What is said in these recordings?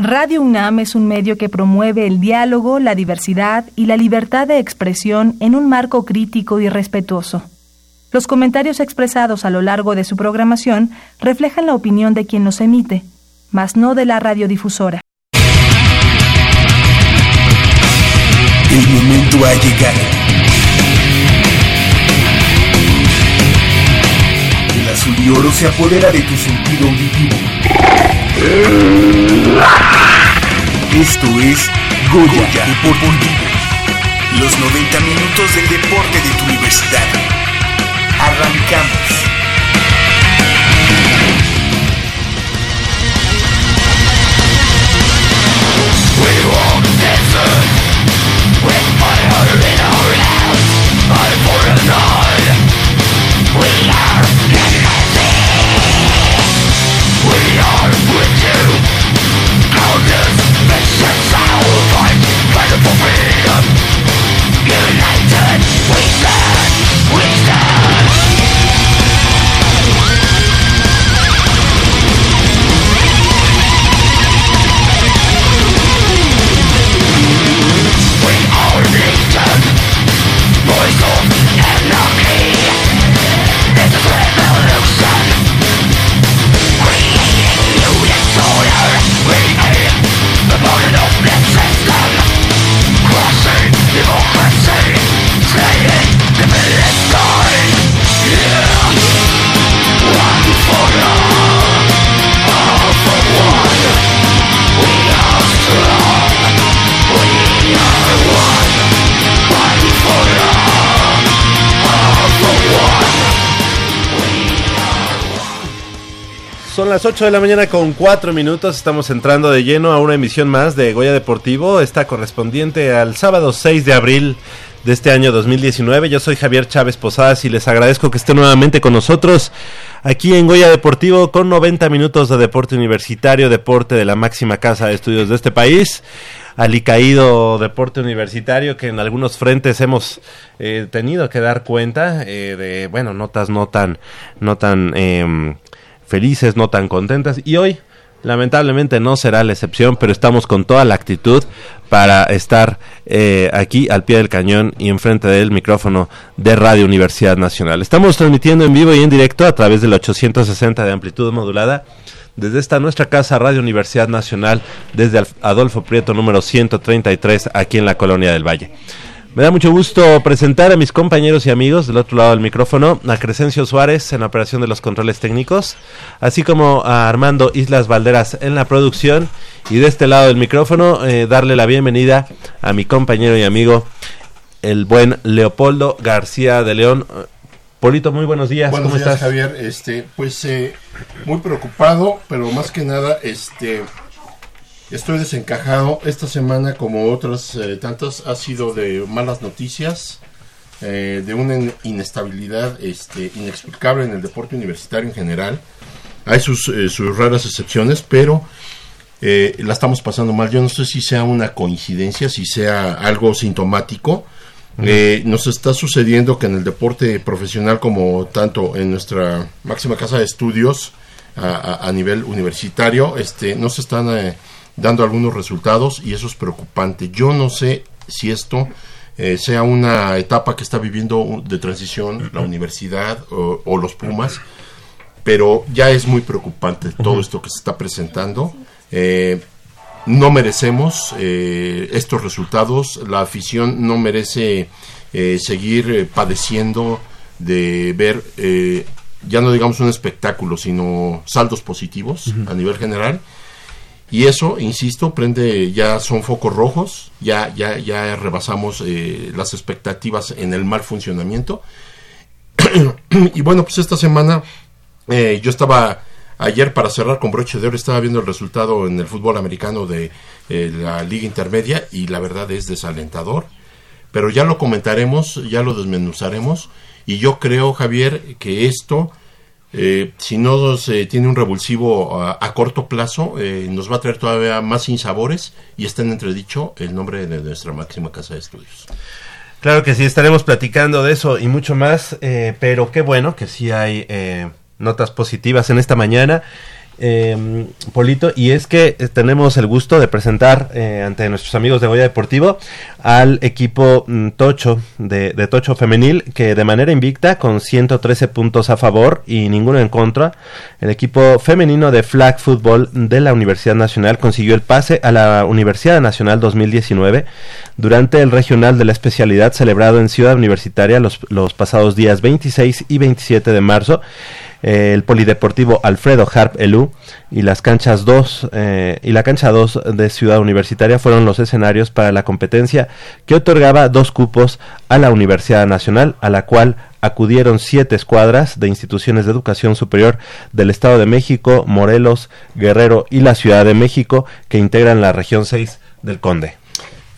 Radio UNAM es un medio que promueve el diálogo, la diversidad y la libertad de expresión en un marco crítico y respetuoso. Los comentarios expresados a lo largo de su programación reflejan la opinión de quien los emite, mas no de la radiodifusora. El momento ha llegado. El azul y oro se apodera de tu sentido auditivo. Esto es Goya, Deportivo. Los 90 minutos del deporte de tu universidad. Arrancamos. Son las 8 de la mañana con 4 minutos. Estamos entrando de lleno a una emisión más de Goya Deportivo. Esta correspondiente al sábado 6 de abril de este año 2019. Yo soy Javier Chávez Posadas y les agradezco que estén nuevamente con nosotros aquí en Goya Deportivo con 90 minutos de deporte universitario, deporte de la máxima casa de estudios de este país alicaído deporte universitario que en algunos frentes hemos eh, tenido que dar cuenta eh, de bueno notas no tan no tan eh, felices, no tan contentas. Y hoy, lamentablemente, no será la excepción, pero estamos con toda la actitud para estar eh, aquí al pie del cañón y enfrente del micrófono de Radio Universidad Nacional. Estamos transmitiendo en vivo y en directo a través del 860 de amplitud modulada desde esta nuestra casa Radio Universidad Nacional, desde Adolfo Prieto número 133, aquí en la Colonia del Valle. Me da mucho gusto presentar a mis compañeros y amigos del otro lado del micrófono, a Crescencio Suárez en la operación de los controles técnicos, así como a Armando Islas Valderas en la producción y de este lado del micrófono eh, darle la bienvenida a mi compañero y amigo, el buen Leopoldo García de León. Polito, muy buenos días. Buenos ¿Cómo días, estás? Javier. Este, pues eh, muy preocupado, pero más que nada, este, Estoy desencajado. Esta semana, como otras eh, tantas, ha sido de malas noticias, eh, de una inestabilidad este, inexplicable en el deporte universitario en general. Hay sus, eh, sus raras excepciones, pero eh, la estamos pasando mal. Yo no sé si sea una coincidencia, si sea algo sintomático. Eh, nos está sucediendo que en el deporte profesional, como tanto en nuestra máxima casa de estudios a, a- a nivel universitario, este, no se están eh, dando algunos resultados y eso es preocupante. Yo no sé si esto eh, sea una etapa que está viviendo de transición la universidad o, o los Pumas, pero ya es muy preocupante todo esto que se está presentando. Eh, no merecemos eh, estos resultados, la afición no merece eh, seguir padeciendo de ver, eh, ya no digamos un espectáculo, sino saldos positivos a nivel general. Y eso, insisto, prende, ya son focos rojos, ya, ya, ya rebasamos eh, las expectativas en el mal funcionamiento. y bueno, pues esta semana eh, yo estaba ayer para cerrar con broche de oro, estaba viendo el resultado en el fútbol americano de eh, la liga intermedia y la verdad es desalentador. Pero ya lo comentaremos, ya lo desmenuzaremos y yo creo, Javier, que esto, eh, si no se tiene un revulsivo a, a corto plazo, eh, nos va a traer todavía más sinsabores y está en entredicho el nombre de nuestra máxima casa de estudios. Claro que sí, estaremos platicando de eso y mucho más, eh, pero qué bueno que sí hay eh, notas positivas en esta mañana. Eh, Polito, y es que eh, tenemos el gusto de presentar eh, ante nuestros amigos de Goya Deportivo al equipo mm, Tocho de, de Tocho Femenil, que de manera invicta, con 113 puntos a favor y ninguno en contra, el equipo femenino de flag football de la Universidad Nacional consiguió el pase a la Universidad Nacional 2019 durante el regional de la especialidad celebrado en Ciudad Universitaria los, los pasados días 26 y 27 de marzo eh, el polideportivo Alfredo Harp Elú y las canchas 2 eh, y la cancha 2 de Ciudad Universitaria fueron los escenarios para la competencia que otorgaba dos cupos a la Universidad Nacional, a la cual acudieron siete escuadras de instituciones de educación superior del Estado de México, Morelos, Guerrero y la Ciudad de México que integran la región 6 del Conde.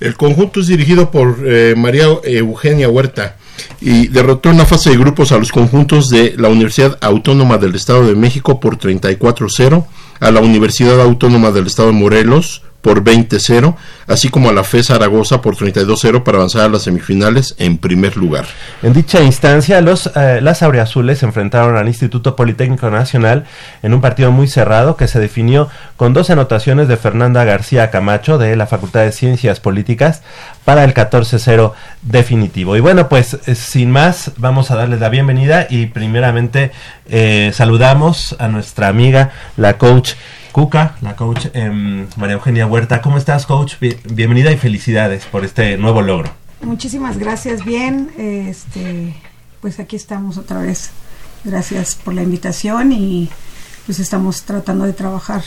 El conjunto es dirigido por eh, María Eugenia Huerta y derrotó en la fase de grupos a los conjuntos de la Universidad Autónoma del Estado de México por 34-0, a la Universidad Autónoma del Estado de Morelos por 20-0, así como a la FE Zaragoza por 32-0 para avanzar a las semifinales en primer lugar. En dicha instancia, los, eh, las auriazules se enfrentaron al Instituto Politécnico Nacional en un partido muy cerrado que se definió con dos anotaciones de Fernanda García Camacho de la Facultad de Ciencias Políticas para el 14-0 definitivo. Y bueno, pues eh, sin más, vamos a darles la bienvenida y primeramente eh, saludamos a nuestra amiga, la coach Cuca, la coach em, María Eugenia Huerta. ¿Cómo estás, coach? Bi- Bienvenida y felicidades por este nuevo logro. Muchísimas gracias, bien. Este, pues aquí estamos otra vez. Gracias por la invitación y pues estamos tratando de trabajar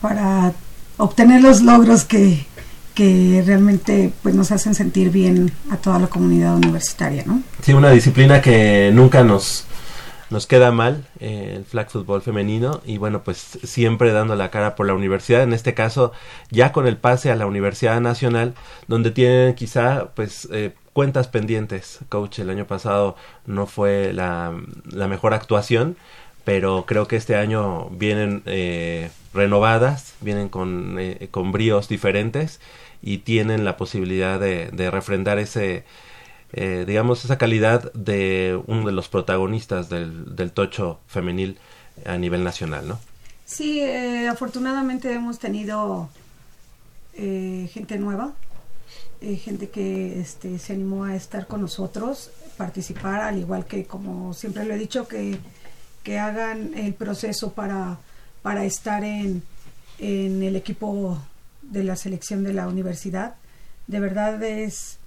para obtener los logros que, que realmente pues nos hacen sentir bien a toda la comunidad universitaria, ¿no? Sí, una disciplina que nunca nos, nos queda mal, eh, el flag football femenino, y bueno, pues siempre dando la cara por la universidad, en este caso ya con el pase a la Universidad Nacional, donde tienen quizá pues eh, cuentas pendientes. Coach, el año pasado no fue la, la mejor actuación, pero creo que este año vienen eh, renovadas, vienen con, eh, con bríos diferentes y tienen la posibilidad de refrendar ese, eh, digamos, esa calidad de uno de los protagonistas del, del tocho femenil a nivel nacional, ¿no? Sí, eh, afortunadamente hemos tenido eh, gente nueva, eh, gente que este, se animó a estar con nosotros, participar, al igual que como siempre lo he dicho, que, que hagan el proceso para, para estar en, en el equipo de la selección de la universidad. De verdad es,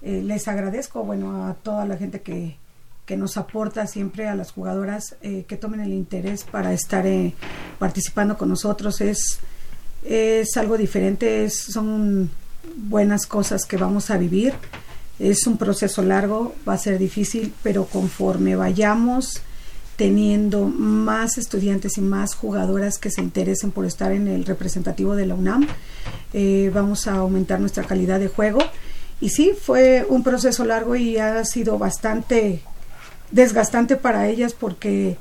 eh, les agradezco, bueno, a toda la gente que, que nos aporta siempre a las jugadoras eh, que tomen el interés para estar eh, participando con nosotros. Es, es algo diferente, son buenas cosas que vamos a vivir. Es un proceso largo, va a ser difícil, pero conforme vayamos teniendo más estudiantes y más jugadoras que se interesen por estar en el representativo de la UNAM, vamos a aumentar nuestra calidad de juego. Y sí, fue un proceso largo y ha sido bastante desgastante para ellas porque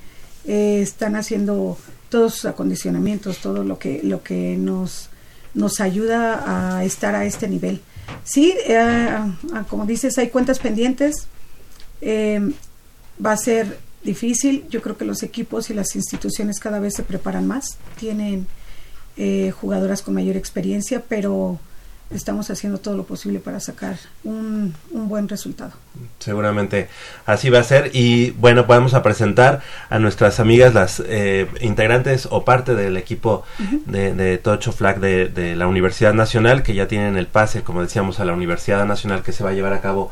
eh, están haciendo todos sus acondicionamientos, todo lo que, lo que nos, nos ayuda a estar a este nivel. Sí, eh, ah, como dices, hay cuentas pendientes. Eh, va a ser difícil. Yo creo que los equipos y las instituciones cada vez se preparan más. Tienen eh, jugadoras con mayor experiencia, pero estamos haciendo todo lo posible para sacar un, un buen resultado. Seguramente así va a ser. Y bueno, vamos a presentar a nuestras amigas, las eh, integrantes o parte del equipo de, de Tocho Flag de, de la Universidad Nacional, que ya tienen el pase, como decíamos, a la Universidad Nacional que se va a llevar a cabo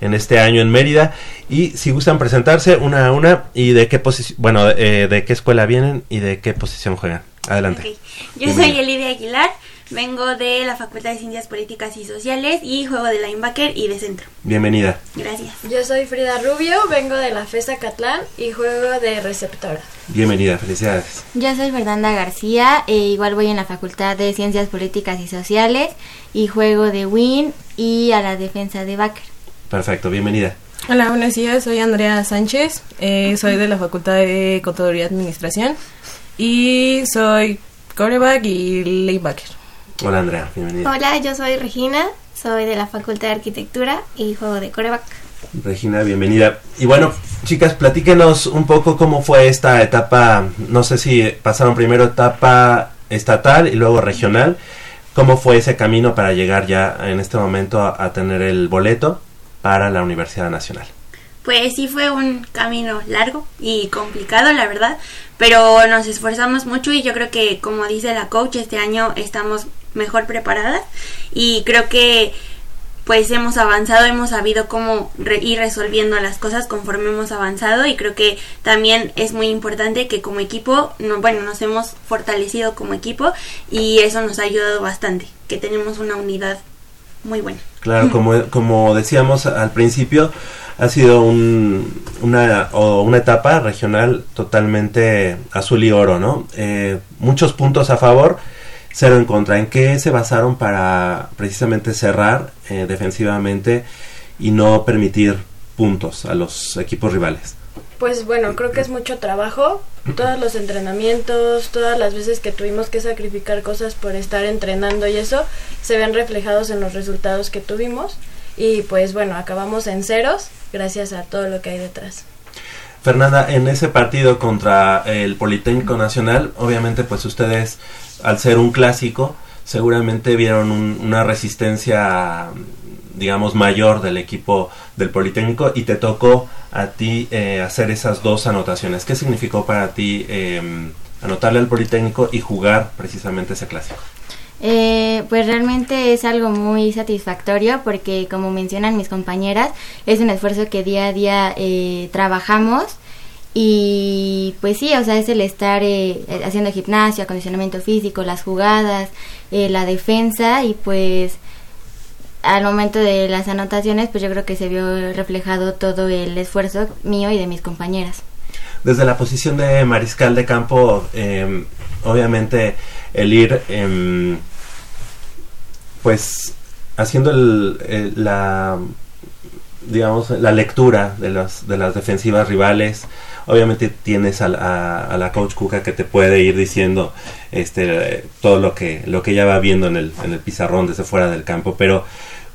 en este año en Mérida. Y si gustan presentarse una a una y de qué posición, bueno, eh, de qué escuela vienen y de qué posición juegan. Adelante. Yo soy Elidia Aguilar, vengo de la Facultad de Ciencias Políticas y Sociales y juego de linebacker y de centro. Bienvenida. Gracias. Yo soy Frida Rubio, vengo de la FESA Catlán y juego de receptora. Bienvenida, felicidades. Yo soy Fernanda García, e igual voy en la Facultad de Ciencias Políticas y Sociales y juego de WIN y a la defensa de Baker. Perfecto, bienvenida. Hola, buenos días, soy Andrea Sánchez, eh, soy de la Facultad de Contaduría y Administración y soy coreback y lanebacker. Hola Andrea, bienvenida. Hola, yo soy Regina, soy de la Facultad de Arquitectura y juego de coreback. Regina, bienvenida. Y bueno, chicas, platíquenos un poco cómo fue esta etapa, no sé si pasaron primero etapa estatal y luego regional, cómo fue ese camino para llegar ya en este momento a, a tener el boleto para la Universidad Nacional. Pues sí fue un camino largo y complicado, la verdad, pero nos esforzamos mucho y yo creo que, como dice la coach, este año estamos mejor preparadas y creo que pues hemos avanzado, hemos sabido cómo ir resolviendo las cosas conforme hemos avanzado y creo que también es muy importante que como equipo, no, bueno, nos hemos fortalecido como equipo y eso nos ha ayudado bastante, que tenemos una unidad muy buena. Claro, como, como decíamos al principio, ha sido un, una, o una etapa regional totalmente azul y oro, ¿no? Eh, muchos puntos a favor, cero en contra. ¿En qué se basaron para precisamente cerrar eh, defensivamente y no permitir puntos a los equipos rivales? Pues bueno, creo que es mucho trabajo, todos los entrenamientos, todas las veces que tuvimos que sacrificar cosas por estar entrenando y eso se ven reflejados en los resultados que tuvimos y pues bueno, acabamos en ceros gracias a todo lo que hay detrás. Fernanda, en ese partido contra el Politécnico Nacional, obviamente pues ustedes, al ser un clásico, seguramente vieron una resistencia, digamos, mayor del equipo del Politécnico y te tocó a ti eh, hacer esas dos anotaciones. ¿Qué significó para ti eh, anotarle al Politécnico y jugar precisamente ese clásico? Eh, pues realmente es algo muy satisfactorio porque como mencionan mis compañeras, es un esfuerzo que día a día eh, trabajamos y pues sí, o sea, es el estar eh, haciendo gimnasio, acondicionamiento físico, las jugadas, eh, la defensa y pues al momento de las anotaciones pues yo creo que se vio reflejado todo el esfuerzo mío y de mis compañeras. Desde la posición de mariscal de campo, eh, obviamente el ir eh, pues haciendo la digamos la lectura de las de las defensivas rivales. Obviamente tienes a, a, la coach Cuca que te puede ir diciendo este todo lo que lo que ella va viendo en el, en el pizarrón desde fuera del campo. Pero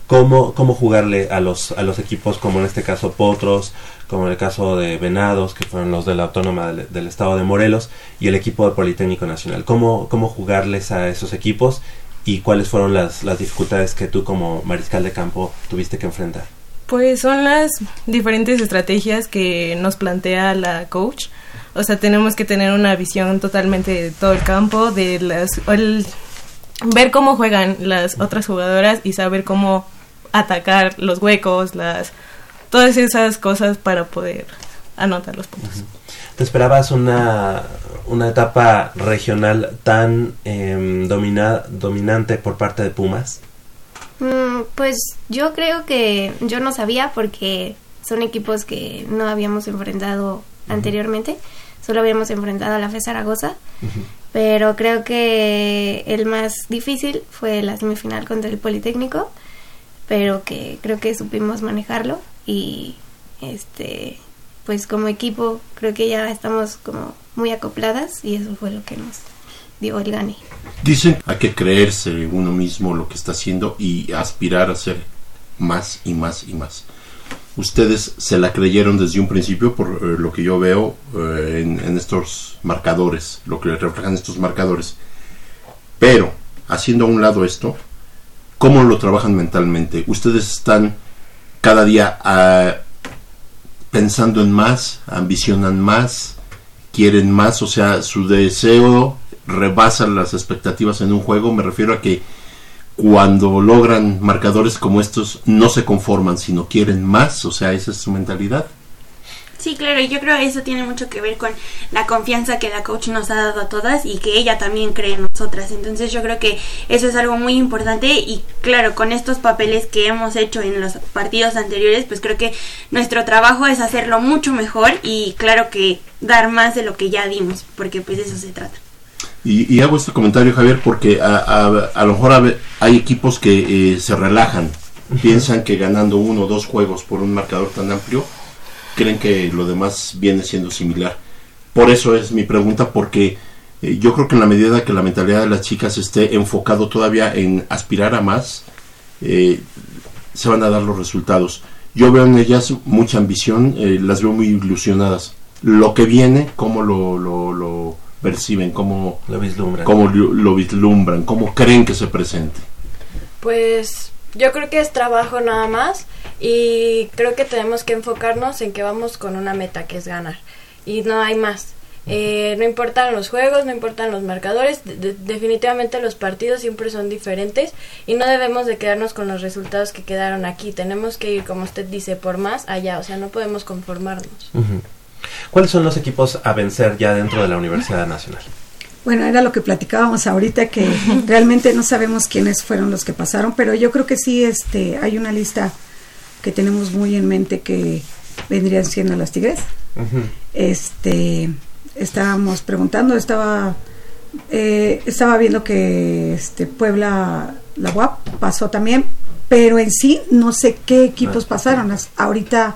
cómo cómo jugarle a los a los equipos como en este caso Potros como en el caso de Venados que fueron los de la autónoma del, estado de Morelos y el equipo del Politécnico Nacional cómo cómo jugarles a esos equipos y cuáles fueron las, las dificultades que tú como mariscal de campo tuviste que enfrentar. Pues son las diferentes estrategias que nos plantea la coach. O sea, tenemos que tener una visión totalmente de todo el campo, de las el, ver cómo juegan las otras jugadoras y saber cómo atacar los huecos, las todas esas cosas para poder anotar los puntos. Uh -huh. ¿Te esperabas una, una etapa regional tan eh, domina, dominante por parte de Pumas? Mm, pues yo creo que yo no sabía porque son equipos que no habíamos enfrentado uh -huh. anteriormente, solo habíamos enfrentado a la FE Zaragoza, uh -huh. pero creo que el más difícil fue la semifinal contra el Politécnico, pero que creo que supimos manejarlo y este pues como equipo creo que ya estamos como muy acopladas y eso fue lo que nos dio el gane. Dicen hay que creerse uno mismo lo que está haciendo y aspirar a ser más y más y más. Ustedes se la creyeron desde un principio por eh, lo que yo veo eh, en, en, estos marcadores, lo que reflejan estos marcadores. Pero, haciendo a un lado esto, ¿cómo lo trabajan mentalmente? Ustedes están cada día a pensando en más, ambicionan más, quieren más, o sea, su deseo rebasa las expectativas en un juego. Me refiero a que cuando logran marcadores como estos no se conforman, sino quieren más, o sea, esa es su mentalidad. Sí, claro, y yo creo que eso tiene mucho que ver con la confianza que la coach nos ha dado a todas y que ella también cree en nosotras. Entonces yo creo que eso es algo muy importante y claro, con estos papeles que hemos hecho en los partidos anteriores, pues creo que nuestro trabajo es hacerlo mucho mejor y claro que dar más de lo que ya dimos, porque pues de eso se trata. Y, y hago este comentario, Javier, porque a, a, a lo mejor hay equipos que eh, se relajan, piensan que ganando uno o dos juegos por un marcador tan amplio, creen que lo demás viene siendo similar. Por eso es mi pregunta, porque eh, yo creo que en la medida que la mentalidad de las chicas esté enfocado todavía en aspirar a más, eh, se van a dar los resultados. yo veo en ellas mucha ambición, eh, las veo muy ilusionadas. Lo que viene, cómo lo, lo, lo perciben, cómo Lo vislumbran. cómo lo, lo vislumbran, cómo creen que se presente. Pues yo creo que es trabajo nada más y creo que tenemos que enfocarnos en que vamos con una meta que es ganar y no hay más. Eh, no importan los juegos, no importan los marcadores, de- de- definitivamente los partidos siempre son diferentes y no debemos de quedarnos con los resultados que quedaron aquí. Tenemos que ir, como usted dice, por más allá, o sea, no podemos conformarnos. ¿Cuáles son los equipos a vencer ya dentro de la Universidad Nacional? Bueno, era lo que platicábamos ahorita que realmente no sabemos quiénes fueron los que pasaron, pero yo creo que sí este hay una lista que tenemos muy en mente que vendrían siendo las Tigres. Este estábamos preguntando, estaba eh, estaba viendo que este Puebla la UAP pasó también, pero en sí no sé qué equipos pasaron. As- Ahorita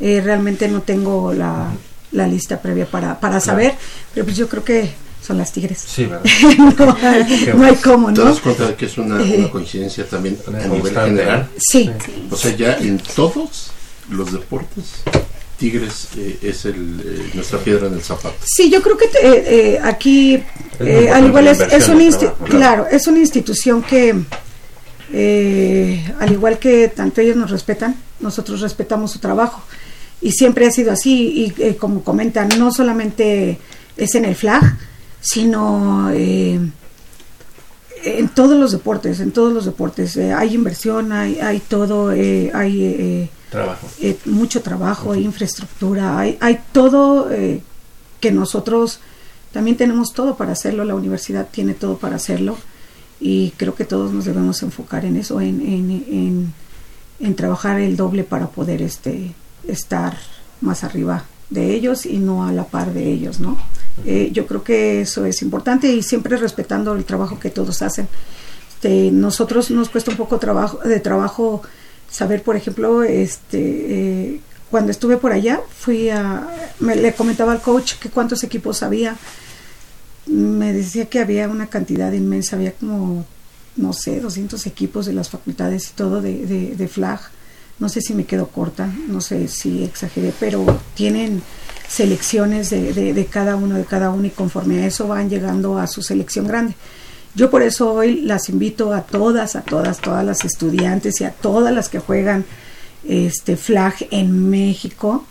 eh, realmente no tengo la, la lista previa para, para saber, pero pues yo creo que son las Tigres. Sí, ¿verdad? no, hay, no hay cómo, ¿Te ¿no? das cuenta de que es una, Eh, una coincidencia también a nivel general? Sí. O sea, ya en todos los deportes, Tigres eh, es el, eh, nuestra piedra en el zapato. Sí, yo creo que eh, eh, aquí, eh, al igual es, es un trabajo, claro. claro. es una institución que, eh, al igual que tanto ellos nos respetan, nosotros respetamos su trabajo. Y siempre ha sido así, y eh, como comentan, no solamente es en el flag, sino eh, en todos los deportes, en todos los deportes. eh, hay inversión, hay, hay todo, eh, hay... eh, Trabajo. mucho trabajo, hay infraestructura, hay, hay todo que nosotros también tenemos todo para hacerlo, la universidad tiene todo para hacerlo y creo que todos nos debemos enfocar en eso, en, en, en, en trabajar el doble para poder este estar más arriba de ellos y no a la par de ellos, ¿no? Eh, yo creo que eso es importante y siempre respetando el trabajo que todos hacen. Este, nosotros nos cuesta un poco trabajo de trabajo saber, por ejemplo, este eh, cuando estuve por allá, fui a me, le comentaba al coach que cuántos equipos había. Me decía que había una cantidad inmensa, había como no sé, 200 equipos de las facultades y todo de, de, de flag. No sé si me quedo corta, no sé si exageré, pero tienen selecciones de, de, cada uno, de cada uno, y conforme a eso van llegando a su selección grande. Yo por eso hoy las invito a todas, a todas, todas las estudiantes y a todas las que juegan este flag en México,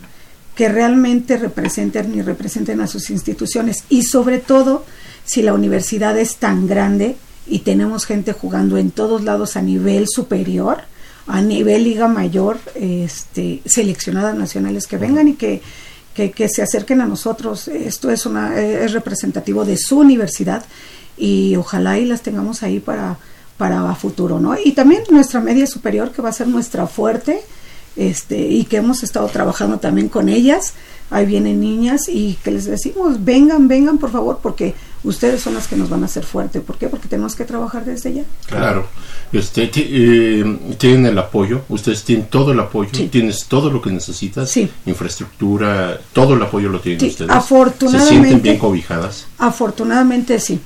que realmente representen y representen a sus instituciones. Y sobre todo, si la universidad es tan grande y tenemos gente jugando en todos lados a nivel superior, a nivel liga mayor, este, seleccionadas nacionales que vengan y que, que, se acerquen a nosotros. Esto es, una, es representativo de su universidad y ojalá y las tengamos ahí para, para futuro, ¿no? Y también nuestra media superior, que va a ser nuestra fuerte, este, y que hemos estado trabajando también con ellas. Ahí vienen niñas y que les decimos, vengan, vengan por favor, porque ustedes son las que nos van a hacer fuerte. ¿Por qué? Porque tenemos que trabajar desde ya. Claro. Ti- eh, tienen el apoyo, ustedes tienen todo el apoyo, tienes todo lo que necesitas, infraestructura, todo el apoyo lo tienen Sí, ustedes. afortunadamente- Se sienten bien cobijadas. Afortunadamente sí.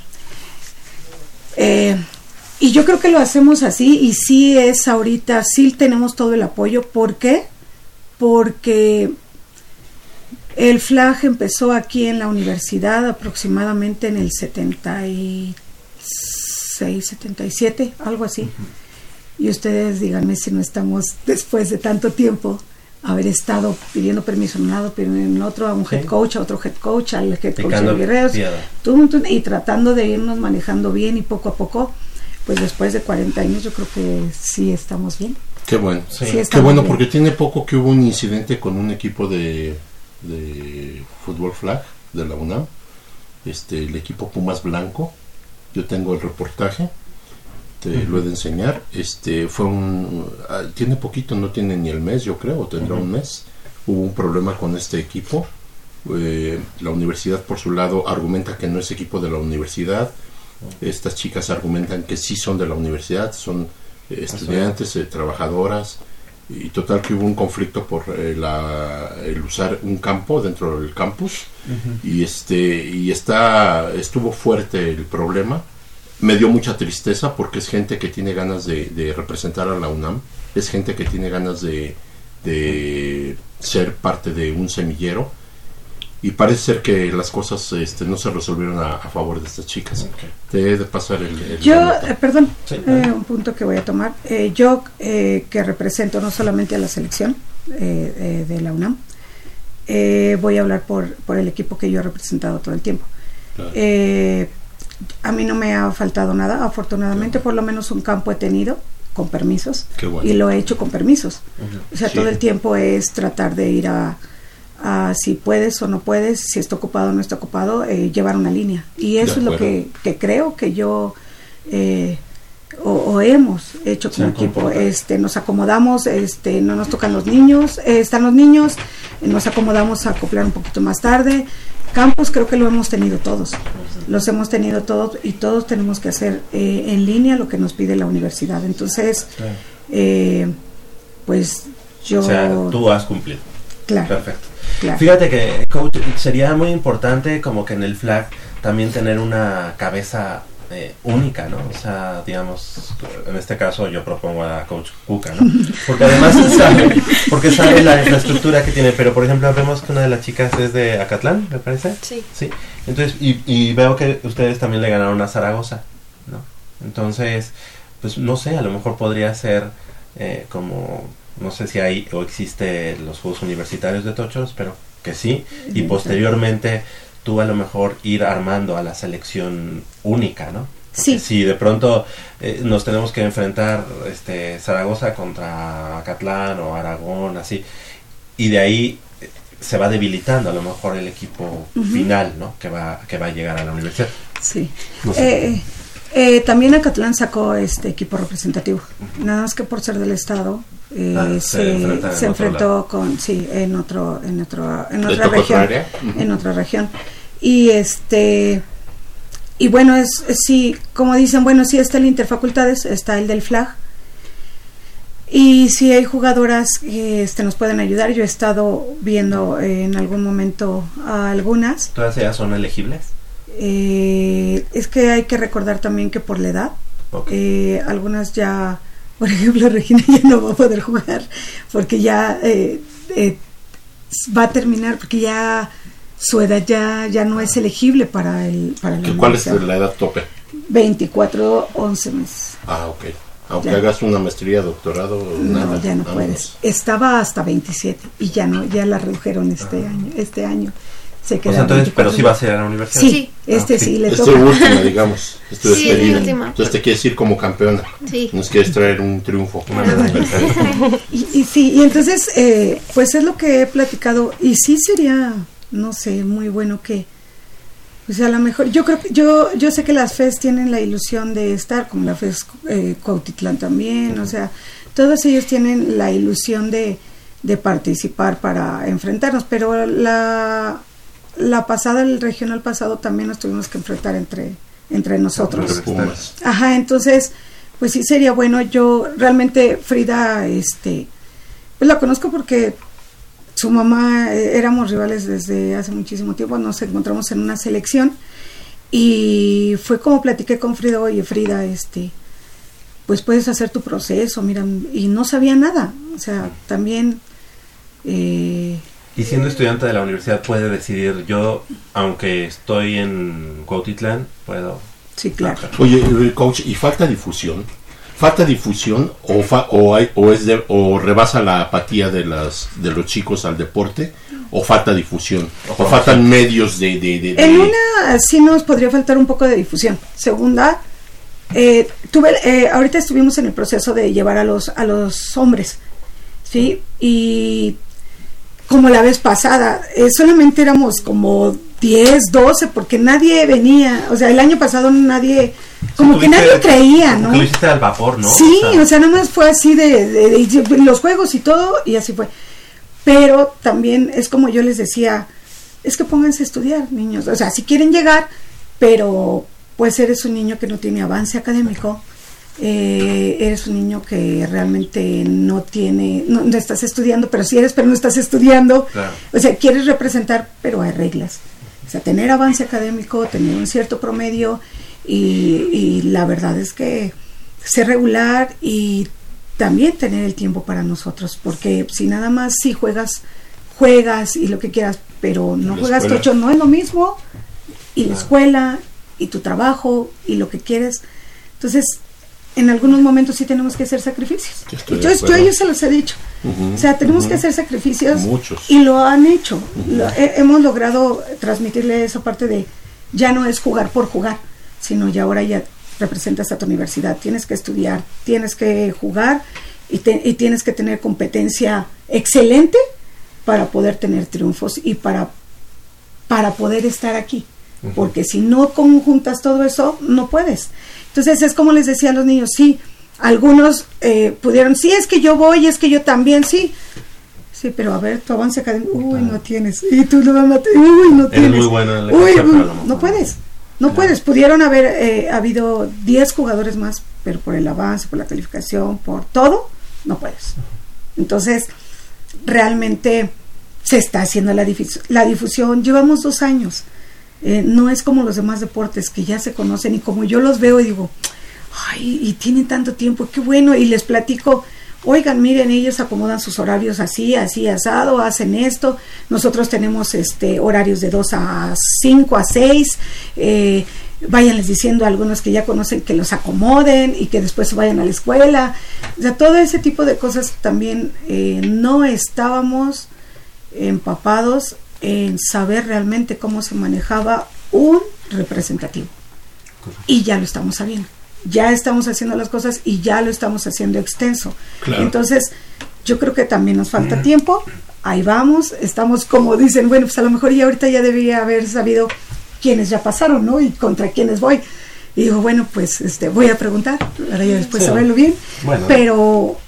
Eh, y yo creo que lo hacemos así y sí es ahorita, sí tenemos todo el apoyo. ¿Por qué? Porque el flag empezó aquí en la universidad aproximadamente en el 76, 77, algo así. Y ustedes díganme si no estamos después de tanto tiempo haber estado pidiendo permiso en un lado, pero en otro a un head coach, a otro head coach, al head coach de Guerreros, y tratando de irnos manejando bien y poco a poco, pues después de 40 años yo creo que sí estamos bien. Qué bueno. Sí, Qué bueno, bien. porque tiene poco que hubo un incidente con un equipo de, de fútbol flag de la UNAM, este, el equipo Pumas Blanco. Yo tengo el reportaje, te lo he de enseñar. Este, fue un, ah, tiene poquito, no tiene ni el mes, yo creo, o tendrá un mes. Hubo un problema con este equipo. Eh, la universidad, por su lado, argumenta que no es equipo de la universidad. Estas chicas argumentan que sí son de la universidad, son eh, estudiantes, eh, trabajadoras, y total que hubo un conflicto por eh, la, el usar un campo dentro del campus. Y este y está estuvo fuerte el problema. Me dio mucha tristeza porque es gente que tiene ganas de, de representar a la UNAM. Es gente que tiene ganas de, de ser parte de un semillero y parece ser que las cosas este, no se resolvieron a, a favor de estas chicas. Te he de pasar el... el Yo, eh, perdón, Sí. eh, un punto que voy a tomar. Eh, yo, eh, que represento no solamente a la selección eh, eh, de la UNAM, eh, voy a hablar por, por el equipo que yo he representado todo el tiempo. Claro. Eh, a mí no me ha faltado nada, afortunadamente, por lo menos un campo he tenido con permisos Qué bueno. y lo he hecho con permisos. O sea, Sí. todo el tiempo es tratar de ir a, a si puedes o no puedes, si está ocupado o no está ocupado, eh, llevar una línea. Y eso es lo que, que creo que yo eh, o, o hemos hecho como equipo. Este, nos acomodamos, este, no nos tocan los niños, eh, están los niños, nos acomodamos a acoplar un poquito más tarde. Campos creo que lo hemos tenido todos, los hemos tenido todos y todos tenemos que hacer eh, en línea lo que nos pide la universidad. Entonces, eh, pues yo... O sea, tú has cumplido. Claro. Perfecto. Claro. Fíjate que, coach, sería muy importante como que en el flag también tener una cabeza eh, única, ¿no? O sea, digamos, en este caso yo propongo a coach Cuca, ¿no? Porque además sabe, porque sabe la infraestructura que tiene, pero por ejemplo vemos que una de las chicas es de Acatlán, me parece. Sí. Sí. Entonces, y, y veo que ustedes también le ganaron a Zaragoza, ¿no? Entonces, pues no sé, a lo mejor podría ser eh, como, no sé si hay o existe los Juegos Universitarios de Tochos, pero que sí, y posteriormente tú a lo mejor ir armando a la selección única, ¿no? Porque Sí. Si de pronto eh, nos tenemos que enfrentar este Zaragoza contra Acatlán o Aragón, así, y de ahí eh, se va debilitando a lo mejor el equipo final, ¿no? Que va, que va a llegar a la universidad. Sí. No sé. Eh, eh, también Acatlán sacó este equipo representativo. Nada más que por ser del estado eh, Ah, se se, en se enfrentó con sí en otro en otro en ¿Le otra región en otra región. Y este y bueno es sí como dicen bueno sí está el interfacultades está el del flag. Y si hay jugadoras que este, nos pueden ayudar. Yo he estado viendo eh, en algún momento a algunas. ¿Todas ellas son elegibles? eh, es que hay que recordar también que por la edad, eh, algunas ya, por ejemplo, Regina ya no va a poder jugar porque ya eh, eh, va a terminar, porque ya su edad ya, ya no es elegible para el para la ¿Que ¿Cuál es la edad tope? 24, 11 meses. Ah, ok. Aunque Ya. hagas una maestría, doctorado, nada. No, ya no Vámonos. puedes. Estaba hasta 27 y ya no, ya la redujeron este año. Este año se O queda sea, entonces, 24. pero sí va a ser a la universidad. Sí, este Ah, sí, le Es toca. tu última, digamos. Es tu Sí, despedida. última. Entonces te quieres ir como campeona. Sí. Nos quieres traer un triunfo. Una medalla. Y, y sí, y entonces, eh, pues es lo que he platicado. Y sí sería, no sé, muy bueno que, pues a lo mejor, yo creo que, yo, yo sé que las FES tienen la ilusión de estar, como la FES eh, Cuautitlán también, o sea, todos ellos tienen la ilusión de, de participar para enfrentarnos, pero la, la pasada, el regional pasado también nos tuvimos que enfrentar entre, entre nosotros. Ajá, entonces, pues sí sería bueno. Yo realmente Frida, este, pues la conozco porque su mamá eh, éramos rivales desde hace muchísimo tiempo. Nos encontramos en una selección y fue como platiqué con Frida, oye Frida, este, pues puedes hacer tu proceso, mira, y no sabía nada. O sea, también eh, Y siendo estudiante de la universidad puede decidir, yo, aunque estoy en Cuautitlán, puedo... sí, claro. Oye, coach, ¿y falta difusión? ¿Falta difusión o, fa- o, hay, o, es de- o rebasa la apatía de, las, de los chicos al deporte? ¿O falta difusión? ¿O faltan medios de... de, de- de- En una sí nos podría faltar un poco de difusión. Segunda, eh, tuve, eh, ahorita estuvimos en el proceso de llevar a los a los hombres, sí, y como la vez pasada, eh, solamente éramos como 10, 12, porque nadie venía, o sea, el año pasado nadie, como que nadie creía, ¿no? lo hiciste al vapor, ¿no? Sí, O sea, o sea, nada más fue así de, de- de- los juegos y todo, y así fue. Pero también es como yo les decía, es que pónganse a estudiar, niños. O sea, si quieren llegar, pero pues eres un niño que no tiene avance académico, eh, eres un niño que realmente no tiene, no, no estás estudiando, pero sí eres, pero no estás estudiando. Claro. O sea, quieres representar, pero hay reglas. O sea, tener avance académico, tener un cierto promedio y, y la verdad es que ser regular y también tener el tiempo para nosotros, porque si nada más si juegas, juegas y lo que quieras, pero no juegas tocho, no es lo mismo, y la escuela, y tu trabajo, y lo que quieres. Entonces, en algunos momentos sí tenemos que hacer sacrificios. Yo Yo, ellos se los he dicho. Ujú, O sea, tenemos que hacer sacrificios Muchos. y lo han hecho. Lo- he- hemos logrado transmitirle esa parte de ya no es jugar por jugar, sino ya ahora ya representas a tu universidad, tienes que estudiar, tienes que jugar y, te- y tienes que tener competencia excelente para poder tener triunfos y para, para poder estar aquí. Porque si no conjuntas todo eso, no puedes. Entonces es como les decía a los niños, sí, algunos eh, pudieron, sí, es que yo voy, es que yo también, sí. Sí, pero a ver, tu avance académico, uy, no tienes. Y tú, no, no, uy, no Eres tienes. muy bueno en la Uy, cancha, lo no puedes. No puedes. Pudieron haber eh, habido 10 jugadores más, pero por el avance, por la calificación, por todo, no puedes. Entonces, realmente se está haciendo la, la difusión. Llevamos dos años. Eh, no es como los demás deportes que ya se conocen y como yo los veo y digo, ay, y tienen tanto tiempo, qué bueno, y les platico, oigan, miren, ellos acomodan sus horarios así, así, asado, hacen esto, nosotros tenemos este horarios de 2 a 5, a 6, eh, váyanles diciendo a algunos que ya conocen que los acomoden y que después vayan a la escuela, o sea, todo ese tipo de cosas también eh, no estábamos empapados en saber realmente cómo se manejaba un representativo. Y ya lo estamos sabiendo. Ya estamos haciendo las cosas y ya lo estamos haciendo extenso. Claro. Entonces, yo creo que también nos falta tiempo. Ahí vamos. Estamos como dicen, bueno, pues a lo mejor ya ahorita ya debería haber sabido quiénes ya pasaron, ¿no? Y contra quiénes voy. Y digo, bueno, pues este voy a preguntar, para ya después Sí. saberlo bien. Bueno. Pero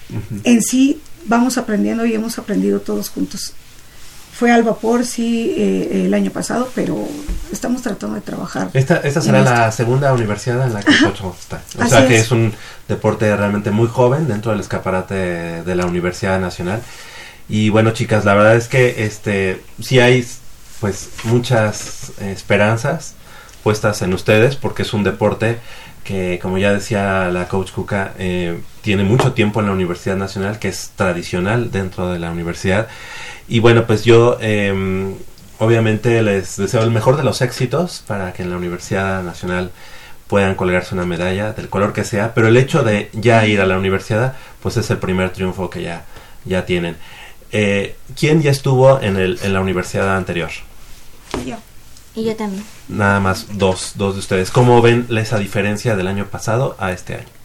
en sí vamos aprendiendo y hemos aprendido todos juntos. Fue al vapor, sí, eh, el año pasado, pero estamos tratando de trabajar. Esta, esta será esto. la segunda universidad en la que está. O Así sea que es. un deporte realmente muy joven dentro del escaparate de la Universidad Nacional. Y bueno, chicas, la verdad es que este sí hay pues muchas esperanzas puestas en ustedes porque es un deporte que, como ya decía la coach Kuka, eh, tiene mucho tiempo en la Universidad Nacional, que es tradicional dentro de la universidad. Y bueno, pues yo eh, obviamente les deseo el mejor de los éxitos para que en la Universidad Nacional puedan colgarse una medalla del color que sea, pero el hecho de ya ir a la universidad, pues es el primer triunfo que ya, ya tienen. Eh, ¿Quién ya estuvo en, el, en la universidad anterior? Yo. Y yo también. Nada más dos, dos de ustedes. ¿Cómo ven esa diferencia del año pasado a este año?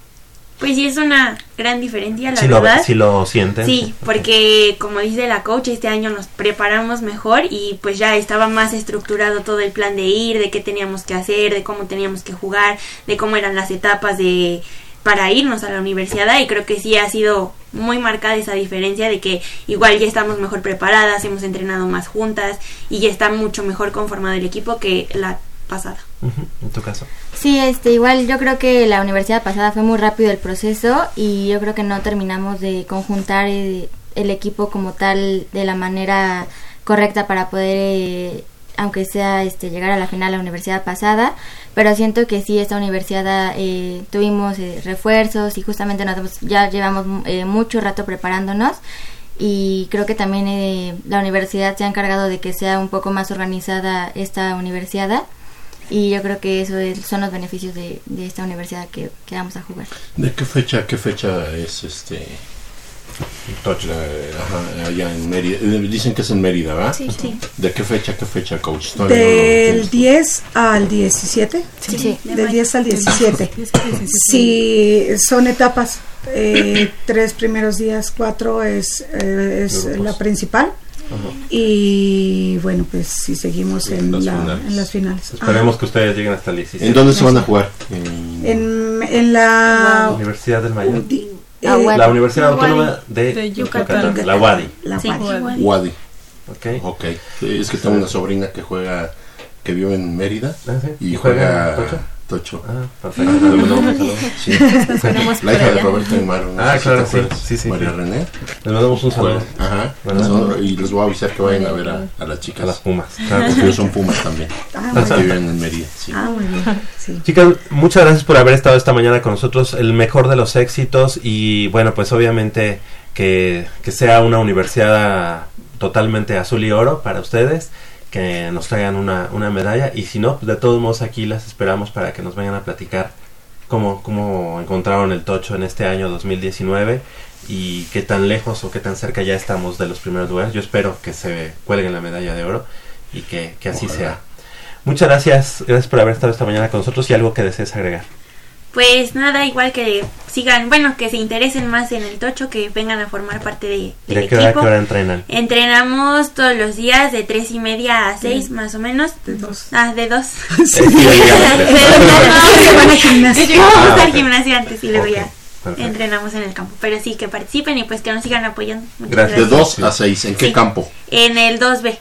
Pues sí, es una gran diferencia, la Si lo, verdad. si lo sienten. Sí, porque como dice la coach, este año nos preparamos mejor y pues ya estaba más estructurado todo el plan de ir, de qué teníamos que hacer, de cómo teníamos que jugar, de cómo eran las etapas de para irnos a la universidad y creo que sí ha sido muy marcada esa diferencia de que igual ya estamos mejor preparadas, hemos entrenado más juntas y ya está mucho mejor conformado el equipo que la pasada. En tu caso. Sí, este, igual yo creo que la universidad pasada fue muy rápido el proceso y yo creo que no terminamos de conjuntar el equipo como tal de la manera correcta para poder, eh, aunque sea este, llegar a la final la universidad pasada, pero siento que sí, esta universidad eh, tuvimos eh, refuerzos y justamente nosotros ya llevamos eh, mucho rato preparándonos y creo que también eh, la universidad se ha encargado de que sea un poco más organizada esta universidad y yo creo que eso es- son los beneficios de, de esta universidad que, que vamos a jugar. ¿De qué fecha, qué fecha es este? La- ajá, allá en Mérida. Eh, Dicen que es en Mérida, ¿verdad? Sí, sí. ¿De qué fecha, qué fecha, coach? No lo Del tienes. 10 al 17. Sí, sí. Del 10 al 17. Si son etapas, eh, tres primeros días, cuatro es, eh, es la principal. Y bueno, pues si seguimos en, Las la- finales. en las finales. Esperemos que ustedes lleguen hasta el 17. ¿En dónde se van a jugar? En- En, en la... Universidad del Mayor. di- La eh, UAD. La Universidad La Autónoma Wadi. de, De Yucatán. Yucatán. La UADI. la Sí. UAD. Wadi. ¿ok? Ok. Es que tengo una sobrina que juega, que vive en Mérida Ah, sí. y ¿Y juega juega tocho? Ah, perfecto. Sí. La hija de. Roberto Aymaro. ¿no? Ah, claro, sí, acuerdas. sí, sí, María. René. Les mandamos un saludo. Ajá. Son- y les voy a avisar que vayan a ver a, a las chicas. A las Pumas. Claro que Porque ellos son Pumas también. Ah, muy que bien. viven en Mérida. Sí. Ah, muy bien. Sí. Chicas, muchas gracias por haber estado esta mañana con nosotros. El mejor de los éxitos y bueno, pues obviamente que, que sea una universidad totalmente azul y oro para ustedes, que nos traigan una, una medalla y si no, pues de todos modos aquí las esperamos para que nos vengan a platicar cómo, cómo encontraron el tocho en este año 2019 y qué tan lejos o qué tan cerca ya estamos de los primeros lugares. Yo espero que se cuelguen la medalla de oro y que, que así Ojalá. sea. Muchas gracias, gracias por haber estado esta mañana con nosotros y algo que desees agregar. Pues nada, igual que sigan, bueno, que se interesen más en el tocho, que vengan a formar parte de, del ¿De qué hora, a qué equipo. hora entrenan? Entrenamos todos los días de tres y media a seis, más o menos. De dos. Ah, de dos. Sí, sí, lo sé. Se van a gimnasio. Vamos Ah, al gimnasio antes y luego ya perfecto. entrenamos en el campo. Pero sí, que participen y pues que nos sigan apoyando. Muchas Gracias. De gracias. 2 a 6. ¿En qué Sí. campo? En el 2B.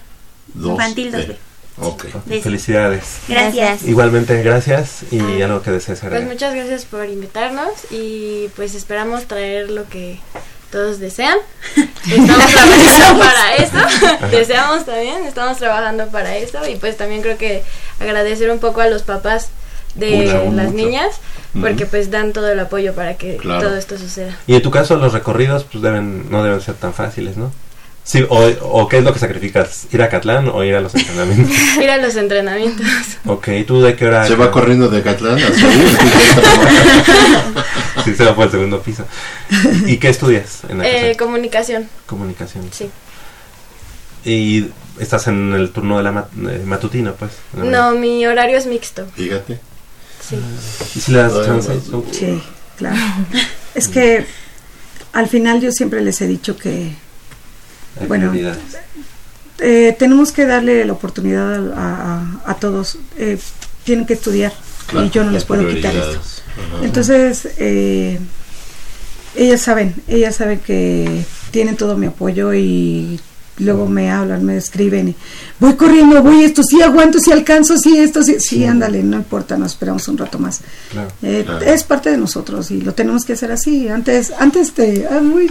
Dos, Infantil eh, 2B. Ok. De- Felicidades. Gracias. Igualmente, gracias y algo que desees Pues muchas gracias por invitarnos y pues esperamos traer lo que todos desean. Estamos trabajando para eso. Deseamos también, estamos trabajando para eso y pues también creo que agradecer un poco a los papás de las mucho. niñas porque pues dan todo el apoyo para que Claro. todo esto suceda. Y en tu caso, los recorridos pues deben no deben ser tan fáciles, ¿no? Sí, o, o qué es lo que sacrificas, ir a Catlán o ir a los entrenamientos. Ir a los entrenamientos. ok, ¿tú de qué hora? Se va corriendo de Catlán a. Sí, se va por el segundo piso. ¿Y qué estudias en la Eh, comunicación, Comunicación. sí. Y estás en el turno de la mat- eh, matutino, pues. la No, mañana. mi horario es mixto. Fíjate. Sí. ¿Y si le das Todavía chance? más. Sí, claro. Es que al final yo siempre les he dicho que Hay Bueno. eh, tenemos que darle la oportunidad a, a- a todos. Eh, tienen que estudiar Claro, y yo no les puedo quitar esto. Ajá. Entonces, eh, ellas saben, ellas saben que tienen todo mi apoyo y luego me hablan, me escriben y voy corriendo, voy esto, sí aguanto, sí alcanzo, sí esto, sí, sí, ándale, no importa, nos esperamos un rato más. Claro. Eh, Claro. Es parte de nosotros y lo tenemos que hacer así. Antes, antes te, ah, muy,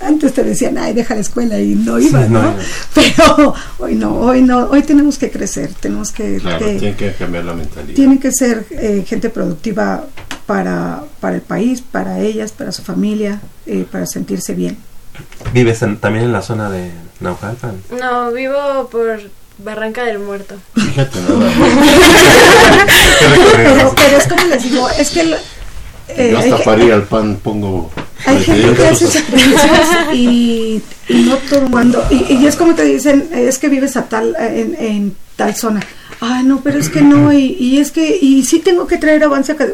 antes te decían, ay, deja la escuela y no iba, Sí, no ¿no? Pero hoy no, hoy no, hoy tenemos que crecer, tenemos que, Claro, que- tiene que cambiar la mentalidad. tienen que ser eh, gente productiva para, para el país, para ellas, para su familia, eh, para sentirse bien. ¿Vives en- también en la zona de Naucalpan? No, vivo por Barranca del Muerto. Fíjate nada. ¿Qué recorridos? Pero, pero es como les digo, es que el- eh, Yo hasta para ir al pan pongo. Hay gente que hace sacrificios y, y no todo mundo. Y, y es como te dicen, es que vives a tal, en, en tal zona. Ay, no, pero es que no, y, y es que, y sí tengo que traer avance acá.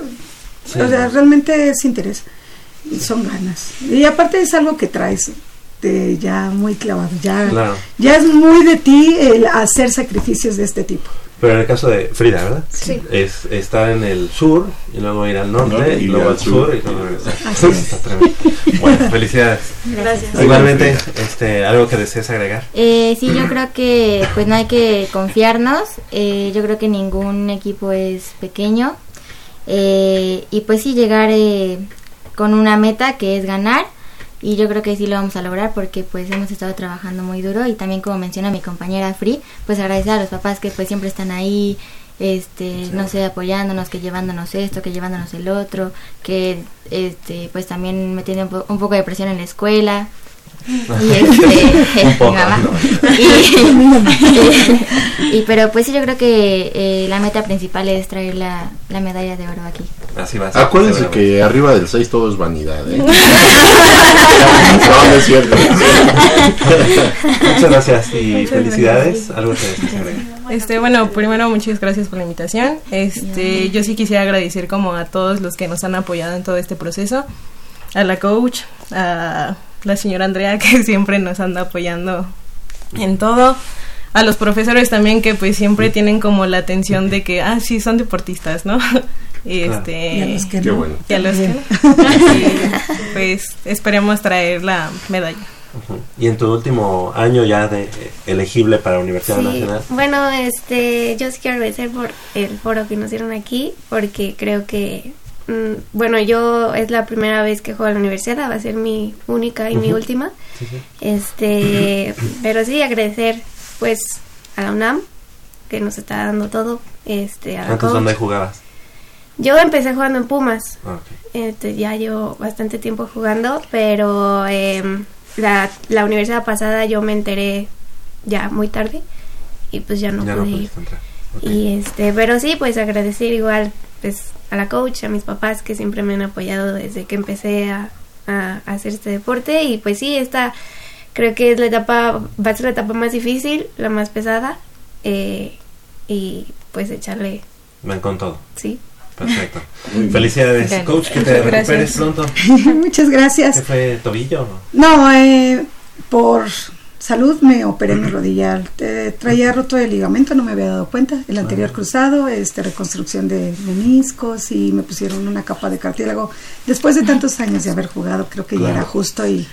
o sea, realmente es interés. Y son ganas. Y aparte es algo que traes de ya muy clavado. Ya, Claro. ya es muy de ti el hacer sacrificios de este tipo. Pero en el caso de Frida, ¿verdad? Sí. Es estar en el sur y luego ir al norte y y luego al sur sur. y luego regresar. Así es. Está tremendo. Bueno, felicidades. Gracias. Igualmente, este, algo que desees agregar. Eh, sí, yo creo que pues no hay que confiarnos. Eh, yo creo que ningún equipo es pequeño. Eh, y pues sí, llegar eh, con una meta que es ganar. Y yo creo que sí lo vamos a lograr porque pues hemos estado trabajando muy duro. Y también como menciona mi compañera Free, pues agradecer a los papás que pues siempre están ahí. Este, no sé, apoyándonos, que llevándonos esto, que llevándonos el otro, que este, pues también metiendo un, po- un poco de presión en la escuela. Y este, Un poco, mi mamá. ¿no? Y, y- pero pues sí, yo creo que eh, la meta principal es traer la, la medalla de oro aquí. Así va. Acuérdense que arriba del 6 todo es vanidad, ¿eh? no, no es cierto. Muchas gracias y Muchas felicidades. gracias. Algo que. Este, bueno, primero muchas gracias por la invitación. Este, yo sí quisiera agradecer como a todos los que nos han apoyado en todo este proceso, a la coach, a la señora Andrea que siempre nos anda apoyando en todo, a los profesores también que pues siempre tienen como la atención de que ah sí son deportistas, ¿no? Este Y a los que no. bueno. y a los que no. Y, pues esperemos traer la medalla. Y en tu último año ya de eh, elegible para Universidad Sí, Nacional. bueno, este, yo sí quiero agradecer por el foro que nos dieron aquí, porque creo que, bueno, yo es la primera vez que juego a la universidad, va a ser mi única y mi última. Este, pero sí agradecer, pues, a la UNAM que nos está dando todo, este, a coach. dónde jugabas? Yo empecé jugando en Pumas, Ah, este, ya llevo bastante tiempo jugando, pero em, la, la universidad pasada yo me enteré ya muy tarde y pues ya no ya no pude ir. Y este, pero sí, pues agradecer igual pues a la coach, a mis papás que siempre me han apoyado desde que empecé a, a hacer este deporte y pues sí, esta creo que es la etapa, va a ser la etapa más difícil, la más pesada eh, y pues echarle, Ven con todo. sí. Perfecto. Felicidades, Bien. coach, que te Muchas recuperes gracias. pronto. Muchas ¿Qué gracias. fue tobillo? No, eh, por salud me operé mi rodilla. Eh, traía roto el ligamento, no me había dado cuenta. El anterior cruzado, este, reconstrucción de meniscos y me pusieron una capa de cartílago. Después de tantos años de haber jugado, creo que ya era justo y,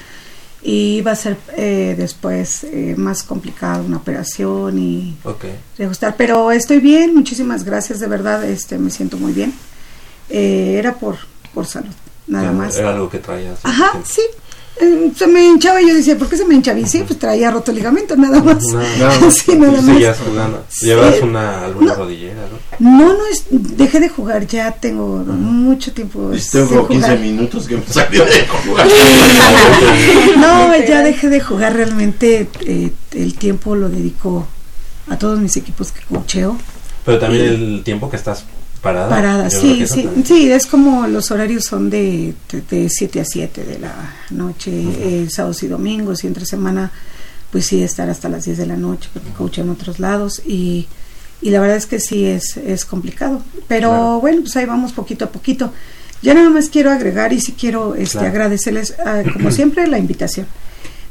y iba a ser eh, después eh, más complicado una operación y Ok. reajustar. Pero estoy bien, muchísimas gracias, de verdad, este, me siento muy bien. Eh, era por, por salud, nada Era- más. Era algo que traías. Ajá, sí. Eh, se me hinchaba y yo decía, ¿por qué se me hinchaba? Y sí, pues traía roto el ligamento, nada más. Nada más. sí, nada Y más. seguías jugando. Llevas Sí. una alguna No. rodillera, ¿no? No, no, es, dejé de jugar, ya tengo mucho tiempo. Sin como 15 jugar. minutos que me salió de jugar. No, ya dejé de jugar realmente. eh, el tiempo lo dedico a todos mis equipos que cocheo. Pero también el tiempo que estás parada. Parada, sí, sí, sí, es como los horarios son de, de, 7 a 7 de la noche, eh, sábados y domingos, y entre semana, pues sí, estar hasta las 10 de la noche, porque en otros lados, y, y la verdad es que sí es, es complicado. Pero Claro. bueno, pues ahí vamos poquito a poquito. Ya nada más quiero agregar y sí quiero este, Claro. agradecerles, ah, como siempre, la invitación.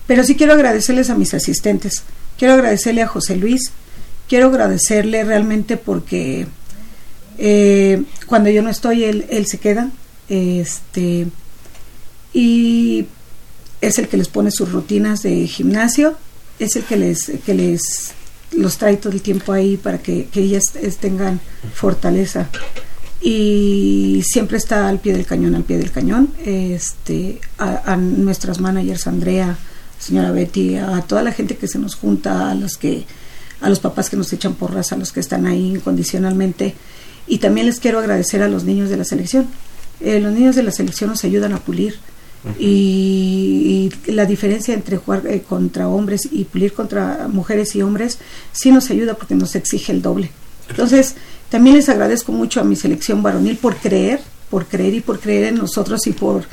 Pero sí quiero agradecerles a mis asistentes. Quiero agradecerle a José Luis. Quiero agradecerle realmente porque eh, cuando yo no estoy, él, se queda. Este, y es el que les pone sus rutinas de gimnasio. Es el que les, que les los trae todo el tiempo ahí para que, ellas tengan fortaleza y siempre está al pie del cañón, al pie del cañón. Este, a, a nuestras managers, Andrea, señora Betty, a toda la gente que se nos junta, a los que, a los papás que nos echan porras, a los que están ahí incondicionalmente. Y también les quiero agradecer a los niños de la selección. Eh, los niños de la selección nos ayudan a pulir. Y, y la diferencia entre jugar eh, contra hombres y pulir contra mujeres y hombres sí nos ayuda porque nos exige el doble. Entonces, también les agradezco mucho a mi selección varonil por creer, por creer y por creer en nosotros y por,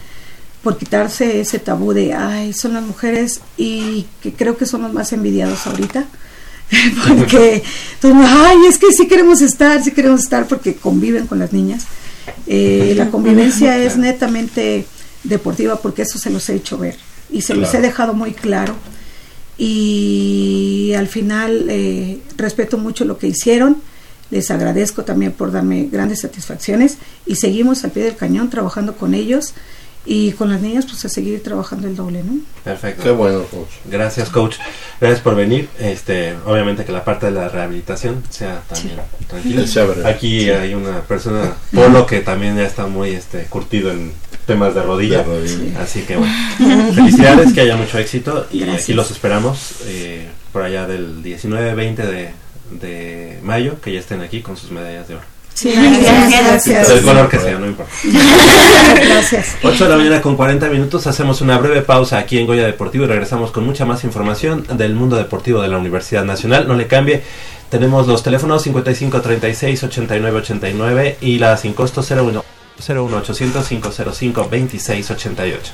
por quitarse ese tabú de, ay, son las mujeres y que creo que son los más envidiados ahorita. porque, entonces, ay, es que sí queremos estar, sí queremos estar porque conviven con las niñas. Eh, la convivencia es netamente deportiva porque eso se los he hecho ver y se los he Claro. dejado muy claro y al final eh, respeto mucho lo que hicieron les agradezco también por darme grandes satisfacciones y seguimos al pie del cañón trabajando con ellos y con las niñas pues a seguir trabajando el doble ¿no? Perfecto. Qué bueno, coach. Gracias, coach. Gracias por venir. Este, obviamente que la parte de la rehabilitación sea también tranquila. Aquí hay una persona, Polo, que también ya está muy este, curtido en temas de rodilla. De rodilla. Así que bueno, felicidades, que haya mucho éxito y Gracias. aquí los esperamos eh, por allá del 19-20 de, de mayo, que ya estén aquí con sus medallas de oro. Sí, gracias, gracias. Del color que sea, no importa. gracias 8 de la mañana con 40 minutos, hacemos una breve pausa aquí en Goya Deportivo y regresamos con mucha más información del mundo deportivo de la Universidad Nacional. No le cambie, tenemos los teléfonos 55 36 89 89 y la sin costo 01 01 800 505 26 88.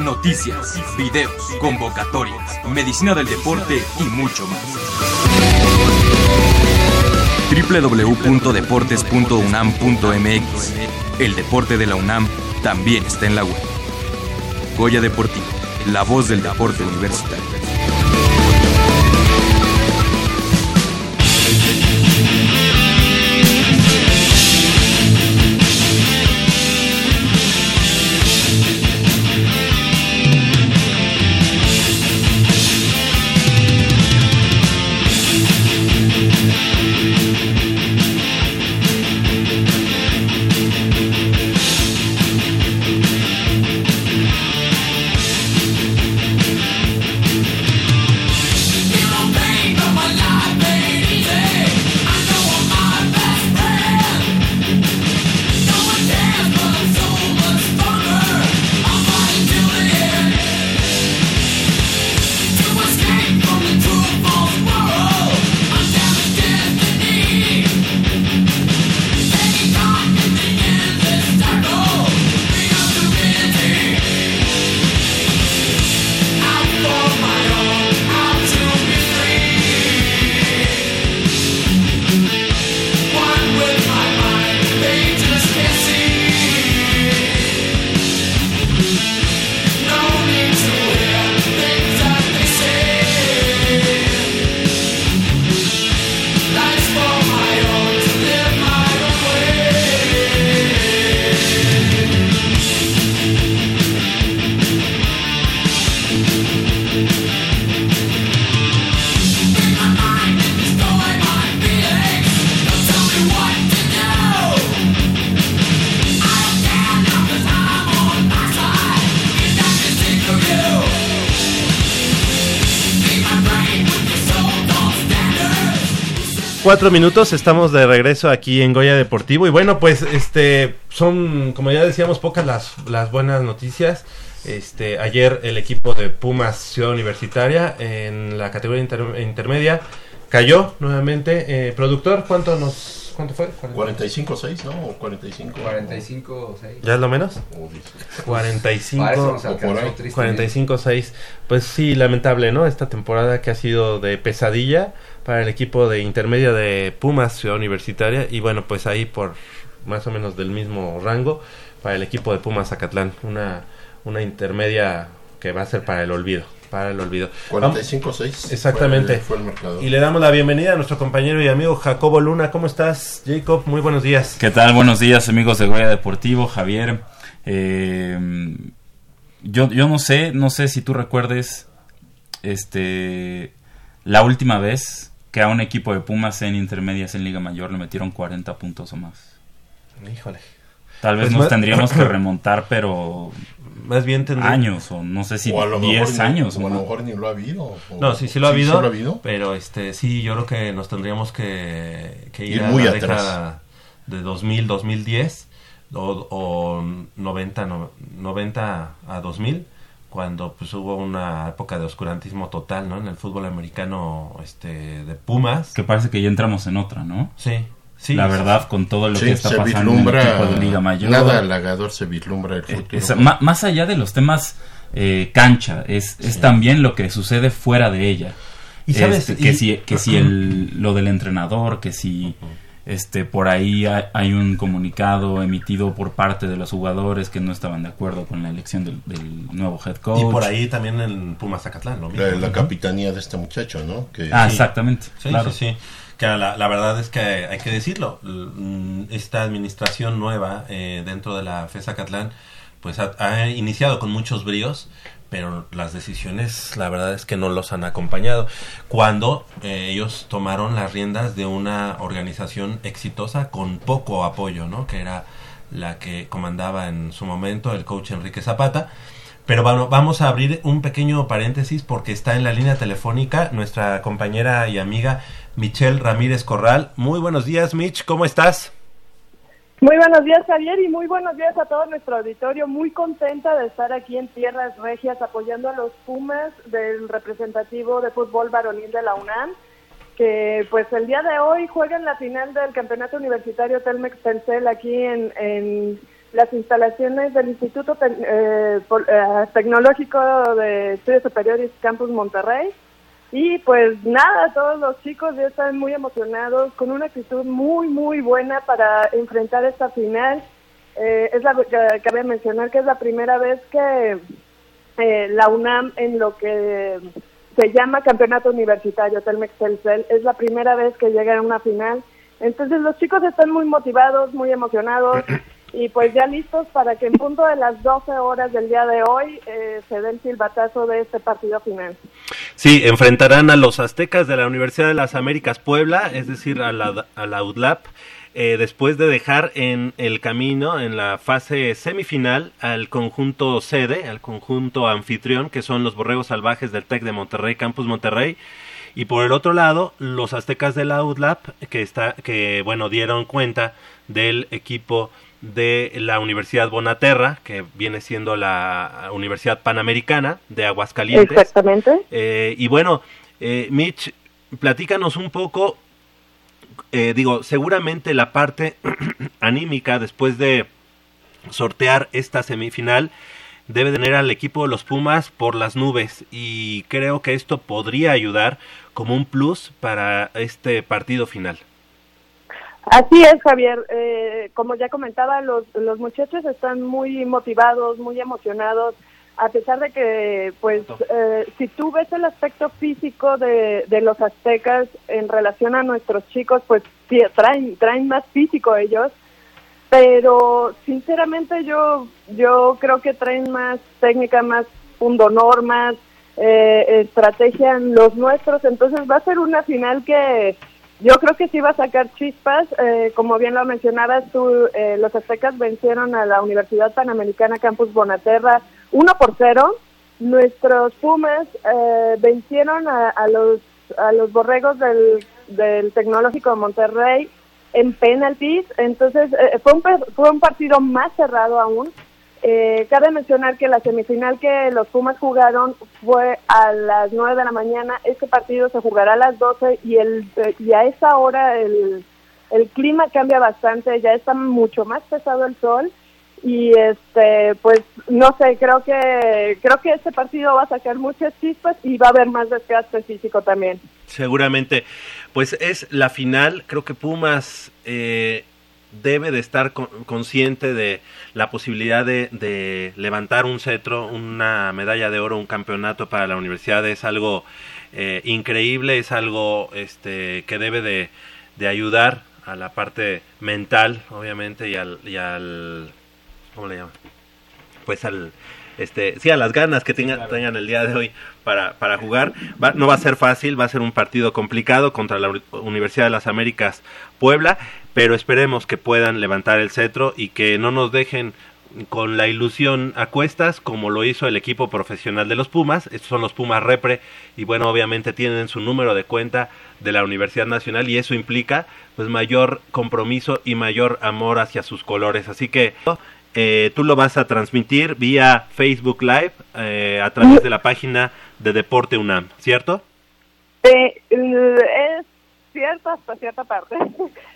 Noticias, videos, convocatorias, medicina del deporte y mucho más. www.deportes.unam.mx El deporte de la UNAM también está en la web. Goya Deportivo, la voz del deporte universitario. Cuatro minutos, estamos de regreso aquí en Goya Deportivo y bueno, pues este son, como ya decíamos, pocas las, las buenas noticias. Este, ayer el equipo de Pumas Ciudad Universitaria en la categoría inter- intermedia cayó nuevamente. Eh, productor, ¿cuánto nos cuánto fue? 45-6, ¿no? O 45. 45 6. ¿Ya es lo menos? O dice. 45 Para eso nos o alcanzó, por ahí. tristemente. 45-6. Pues sí, lamentable, ¿no? Esta temporada que ha sido de pesadilla para el equipo de intermedia de Pumas Ciudad Universitaria. Y bueno, pues ahí por más o menos del mismo rango para el equipo de Pumas Zacatlán. Una, una intermedia que va a ser para el olvido. Para el olvido. Vamos- 45-6. Exactamente. Fue, fue el marcador. Y le damos la bienvenida a nuestro compañero y amigo Jacobo Luna. ¿Cómo estás, Jacob? Muy buenos días. ¿Qué tal? Buenos días, amigos de Goya Deportivo, Javier. Eh, yo, yo no sé, no sé si tú recuerdes este la última vez que a un equipo de Pumas en intermedias en Liga Mayor le metieron 40 puntos o más. Híjole. Tal vez Pues nos más- tendríamos que remontar, pero Más bien tendría- años o no sé si O a lo 10 mejor ni- años. o a lo no. mejor ni lo ha habido. o- No, sí, sí lo ha habido. ¿sí lo ha habido? Pero este, sí, yo creo que nos tendríamos que, que ir, Ir a muy la atrás. década de 2000, 2010 o, o 90, no- 90 a 2000 cuando pues hubo una época de oscurantismo total, ¿no? En el fútbol americano este de Pumas. Que parece que ya entramos en otra, ¿no? Sí. Sí, la sí, verdad, con todo lo Sí, que está se pasando en el equipo de Liga Mayor. Nada halagador se vislumbra el Eh, futuro. es- más allá de los temas eh, cancha, es, es también lo que sucede fuera de ella. Y sabes, Este, que y- si, que si el, lo del entrenador, que si este por ahí hay, hay un comunicado emitido por parte de los jugadores que no estaban de acuerdo con la elección del, del nuevo head coach. Y por ahí también en Pumas Zacatlán, mismo. la, capitanía de este muchacho, ¿no? Que, Ah, Sí. exactamente. Sí, claro. sí, sí. Que la, la verdad es que hay que decirlo. mm, Esta administración nueva eh, dentro de la FESA Catlán, pues ha, ha iniciado con muchos bríos, pero las decisiones, la verdad es que no los han acompañado. Cuando eh, ellos tomaron las riendas de una organización exitosa con poco apoyo, ¿no? Que era la que comandaba en su momento el coach Enrique Zapata. Pero bueno, vamos a abrir un pequeño paréntesis porque está en la línea telefónica nuestra compañera y amiga Michelle Ramírez Corral. Muy buenos días, Mitch, ¿cómo estás? Muy buenos días, Javier, y muy buenos días a todo nuestro auditorio. Muy contenta de estar aquí en Tierras Regias apoyando a los Pumas del representativo de fútbol varonil de la UNAM, que pues el día de hoy juegan la final del Campeonato Universitario Telmex Telcel aquí en, en las instalaciones del Instituto eh, eh, Tecnológico de Estudios Superiores Campus Monterrey. Y pues nada, todos los chicos ya están muy emocionados, con una actitud muy, muy buena para enfrentar esta final. Eh, es la, cabe mencionar que es la primera vez que eh, la UNAM en lo que se llama Campeonato Universitario Telmex Telcel es la primera vez que llega a una final. Entonces los chicos están muy motivados, muy emocionados y pues ya listos para que en punto de las 12 horas del día de hoy eh, se dé el silbatazo de este partido final. Sí, enfrentarán a los aztecas de la Universidad de las Américas Puebla, es decir, a la, a la UDLAP, eh, después de dejar en el camino, en la fase semifinal, al conjunto sede, al conjunto anfitrión, que son los Borregos Salvajes del TEC de Monterrey, Campus Monterrey, y por el otro lado, los aztecas de la UDLAP, que, está, que bueno, dieron cuenta del equipo de la Universidad Bonaterra, que viene siendo la Universidad Panamericana de Aguascalientes. Exactamente. Eh, y bueno, eh, Mitch, platícanos un poco, eh, digo, seguramente la parte anímica después de sortear esta semifinal debe tener al equipo de los Pumas por las nubes y creo que esto podría ayudar como un plus para este partido final. Así es, Javier. Eh, como ya comentaba, los, los muchachos están muy motivados, muy emocionados, a pesar de que, pues, eh, si tú ves el aspecto físico de, de los aztecas en relación a nuestros chicos, pues traen, traen más físico ellos, pero sinceramente yo, yo creo que traen más técnica, más pundonor, más eh, estrategia en los nuestros, entonces va a ser una final que yo creo que sí va a sacar chispas. Eh, como bien lo mencionabas tú, eh, los aztecas vencieron a la Universidad Panamericana Campus Bonaterra 1 por 0. Nuestros Pumas eh, vencieron a, los, a los borregos del, del Tecnológico de Monterrey en penaltis. Entonces fue, un, fue un partido más cerrado aún. Eh, cabe mencionar que la semifinal que los Pumas jugaron fue a las 9 de la mañana. Este partido se jugará a las 12 y, el, eh, y a esa hora el, el clima cambia bastante, ya está mucho más pesado el sol y este pues no sé creo que creo que este partido va a sacar muchas chispas y va a haber más desgaste físico también. Seguramente. Pues es la final. Creo que Pumas eh, debe de estar consciente de la posibilidad de, levantar un cetro, una medalla de oro, un campeonato para la universidad es algo eh, increíble, es algo este, que debe de, ayudar a la parte mental, obviamente, y al, y al ¿cómo le llaman? Pues al, este, sí, a las ganas que tengan, tengan el día de hoy para, para jugar. no va a ser fácil, va a ser un partido complicado contra la Universidad de las Américas Puebla, pero esperemos que puedan levantar el cetro y que no nos dejen con la ilusión a cuestas como lo hizo el equipo profesional de los Pumas, estos son los Pumas Repre y bueno, obviamente tienen su número de cuenta de la Universidad Nacional y eso implica pues mayor compromiso y mayor amor hacia sus colores, así que eh, tú lo vas a transmitir vía Facebook Live eh, a través de la página de Deporte UNAM, ¿cierto? Eh, es cierto hasta cierta parte.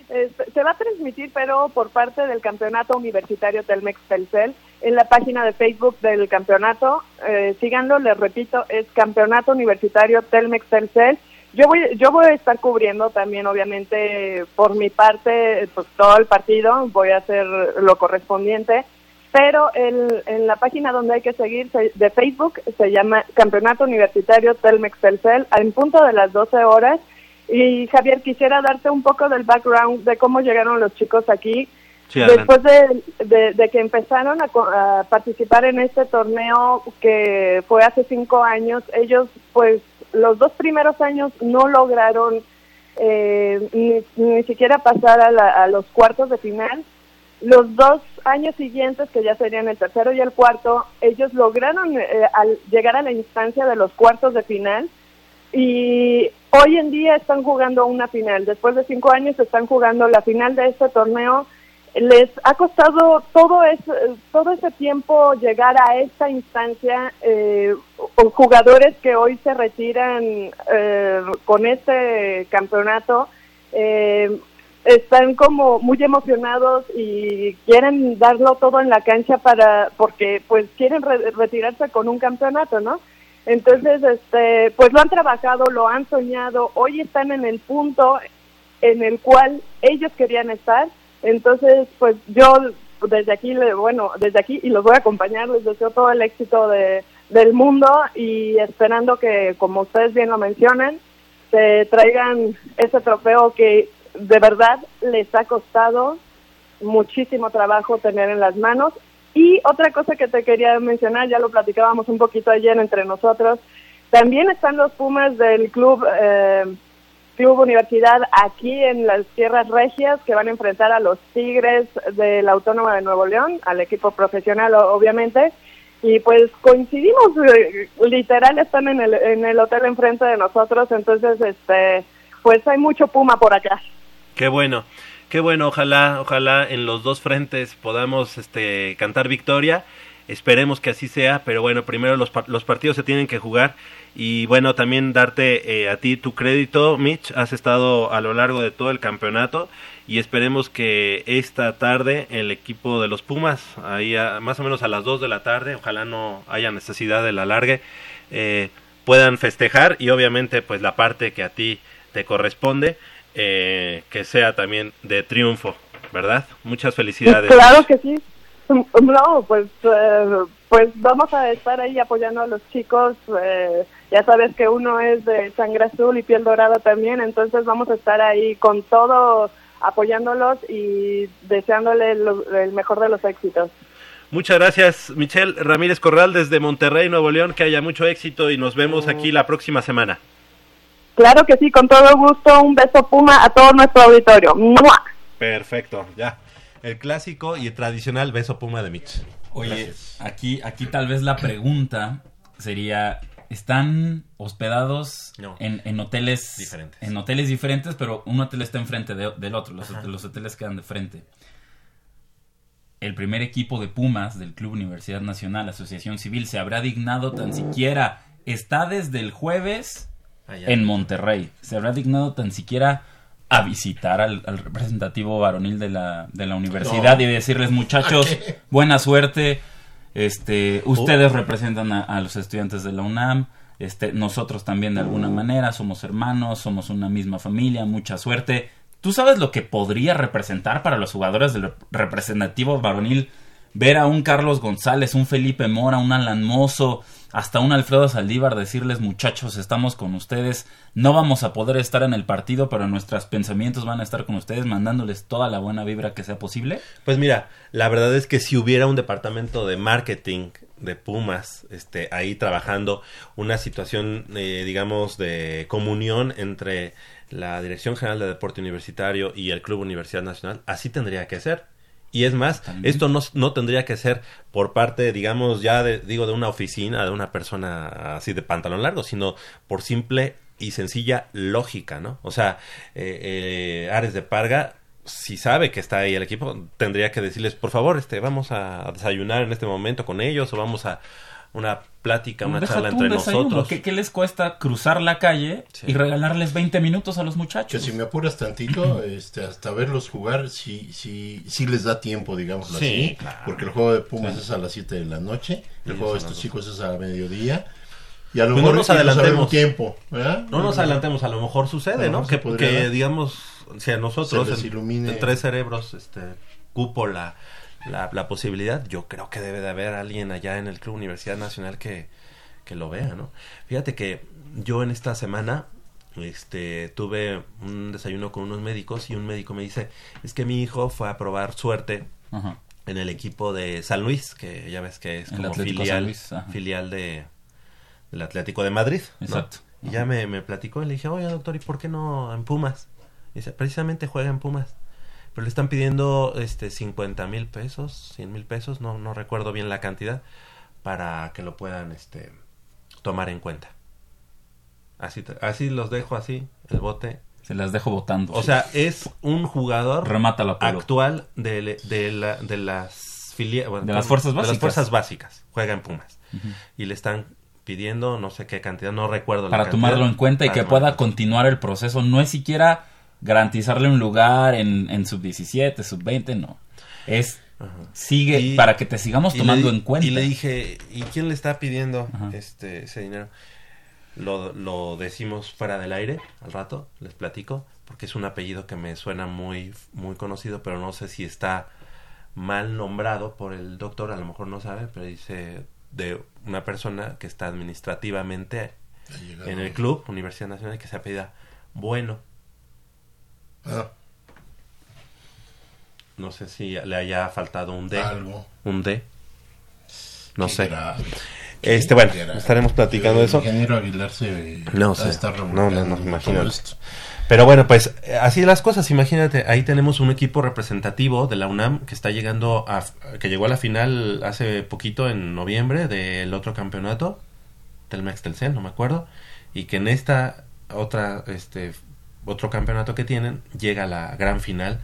se va a transmitir, pero por parte del Campeonato Universitario Telmex Telcel en la página de Facebook del campeonato. Eh, síganlo, les repito, es Campeonato Universitario Telmex Telcel. Yo voy, yo voy a estar cubriendo también, obviamente, por mi parte, pues, todo el partido, voy a hacer lo correspondiente, pero en la página donde hay que seguir de Facebook se llama Campeonato Universitario Telmex Telcel, en punto de las 12 horas. Y Javier, quisiera darte un poco del background de cómo llegaron los chicos aquí. Después de, que empezaron a, participar en este torneo que fue hace cinco años, ellos pues los dos primeros años no lograron eh, ni, siquiera pasar a, los cuartos de final, los dos años siguientes, que ya serían el tercero y el cuarto, ellos lograron eh, al llegar a la instancia de los cuartos de final y hoy en día están jugando una final. Después de cinco años están jugando la final de este torneo. Les ha costado todo ese, todo ese tiempo llegar a esta instancia. Eh, jugadores que hoy se retiran eh, con este campeonato eh, están como muy emocionados y quieren darlo todo en la cancha para porque pues quieren re- retirarse con un campeonato, ¿no? Entonces, este, pues lo han trabajado, lo han soñado, hoy están en el punto en el cual ellos querían estar. Entonces, pues yo desde aquí, bueno, desde aquí y los voy a acompañar, les deseo todo el éxito de, del mundo y esperando que, como ustedes bien lo mencionan, se traigan ese trofeo que de verdad les ha costado muchísimo trabajo tener en las manos. Y otra cosa que te quería mencionar, ya lo platicábamos un poquito ayer entre nosotros, también están los Pumas del club eh, Club Universidad aquí en las Tierras Regias que van a enfrentar a los Tigres de la Autónoma de Nuevo León, al equipo profesional obviamente. Y pues coincidimos, eh, literal están en el, en el hotel enfrente de nosotros, entonces este pues hay mucho Puma por acá. Qué bueno, qué bueno, ojalá, ojalá en los dos frentes podamos este cantar victoria. Esperemos que así sea, pero bueno, primero los, los partidos se tienen que jugar. Y bueno, también darte eh, a ti tu crédito, Mitch, has estado a lo largo de todo el campeonato y esperemos que esta tarde el equipo de los Pumas, ahí a- más o menos a las 2 de la tarde, ojalá no haya necesidad de la alargue, eh, puedan festejar y obviamente pues la parte que a ti te corresponde, eh, que sea también de triunfo, ¿verdad? Muchas felicidades. Claro que sí. No, pues, eh, pues vamos a estar ahí apoyando a los chicos. eh, ya sabes que uno es de sangre azul y piel dorada también, entonces vamos a estar ahí con todo apoyándolos y deseándole lo- el mejor de los éxitos. Muchas gracias, Michelle Ramírez Corral desde Monterrey, Nuevo León, que haya mucho éxito y nos vemos aquí la próxima semana. Claro que sí, con todo gusto. Un beso Puma a todo nuestro auditorio. ¡Mua! Perfecto, ya. El clásico y el tradicional beso puma de Mitch. Oye, aquí, aquí tal vez la pregunta sería, ¿están hospedados No. en, en hoteles Diferentes. En hoteles diferentes, pero un hotel está enfrente de- del otro, los, los hoteles quedan de frente. El primer equipo de Pumas del Club Universidad Nacional, Asociación Civil, se habrá dignado tan siquiera, está desde el jueves Allá. en Monterrey, se habrá dignado tan siquiera a visitar al, al representativo varonil de la, de la universidad No. y decirles, muchachos, buena suerte, este, ustedes representan a, a los estudiantes de la UNAM, este, nosotros también de alguna manera, somos hermanos, somos una misma familia, mucha suerte. ¿Tú sabes lo que podría representar para los jugadores del rep- representativo varonil ver a un Carlos González, un Felipe Mora, un Alan Mozo, hasta un Alfredo Saldívar decirles muchachos, estamos con ustedes, no vamos a poder estar en el partido, pero nuestros pensamientos van a estar con ustedes, mandándoles toda la buena vibra que sea posible? Pues mira, la verdad es que si hubiera un departamento de marketing de Pumas, este, ahí trabajando una situación, eh, digamos, de comunión entre la Dirección General de Deporte Universitario y el Club Universidad Nacional, así tendría que ser. Y es más, esto no, no tendría que ser por parte, digamos, ya de, digo, de una oficina, de una persona así de pantalón largo, sino por simple y sencilla lógica, ¿no? O sea, eh, eh, Ares de Parga, si sabe que está ahí el equipo, tendría que decirles, por favor, este, vamos a desayunar en este momento con ellos o vamos a una plática, una Deja charla entre nosotros. ¿Qué, qué les cuesta cruzar la calle y regalarles 20 minutos a los Que muchachos? si me apuras tantito, este, hasta verlos jugar, sí, sí, sí les da tiempo, digamos Sí, así. claro. Porque el juego de Pumas Sí. es a las 7 de la noche, el Y juego de estos chicos es a mediodía. Y a lo Pues mejor no nos adelantemos. tiempo, ¿verdad? No nos adelantemos, a lo mejor sucede, ¿no? mejor Que, que, digamos, si a nosotros, en- ilumine. en tres cerebros, este, cupo la, posibilidad, yo creo que debe de haber alguien allá en el Club Universidad Nacional que, que lo vea, ¿no? Fíjate que yo en esta semana este tuve un desayuno con unos médicos y un médico me dice, es que mi hijo fue a probar suerte Ajá. en el equipo de San Luis, que ya ves que es como filial, Luis, filial de del Atlético de Madrid. ¿no? Exacto. Y ya me, me platicó y le dije, oye doctor, ¿y por qué no en Pumas? Y dice, precisamente juega en Pumas. Pero le están pidiendo este 50 mil pesos, 100 mil pesos, no, no recuerdo bien la cantidad, para que lo puedan este, tomar en cuenta. Así, así los dejo así, el bote. Se las dejo votando. O sea, es un jugador Remata la actual de, de, la- de las filia- bueno, De las fuerzas de las básicas. fuerzas básicas. Juega en Pumas. Y le están pidiendo no sé qué cantidad, no recuerdo la para cantidad, tomarlo en cuenta y que pueda continuar el proceso. No es siquiera garantizarle un lugar en, en sub 17, sub 20, no. Es sigue Y- para que te sigamos tomando le en cuenta. Y le dije, ¿y quién le está pidiendo este ese dinero? Lo, lo decimos fuera del aire al rato, les platico, porque es un apellido que me suena muy, muy conocido, pero no sé si está mal nombrado por el doctor, a lo mejor no sabe, pero dice de una persona que está administrativamente en el club, Universidad Nacional, que se apellida Bueno. Ah. No sé si le haya faltado un D. Algo. Un D. No sé. Este, bueno, estaremos platicando de eso. se No sé. No, no, no, imagínate. Pero bueno, pues así las cosas, imagínate, ahí tenemos un equipo representativo de la UNAM que está llegando a, que llegó a la final hace poquito en noviembre del otro campeonato, Telmex Telcel, no me acuerdo, y que en esta otra, este, otro campeonato que tienen llega a la gran final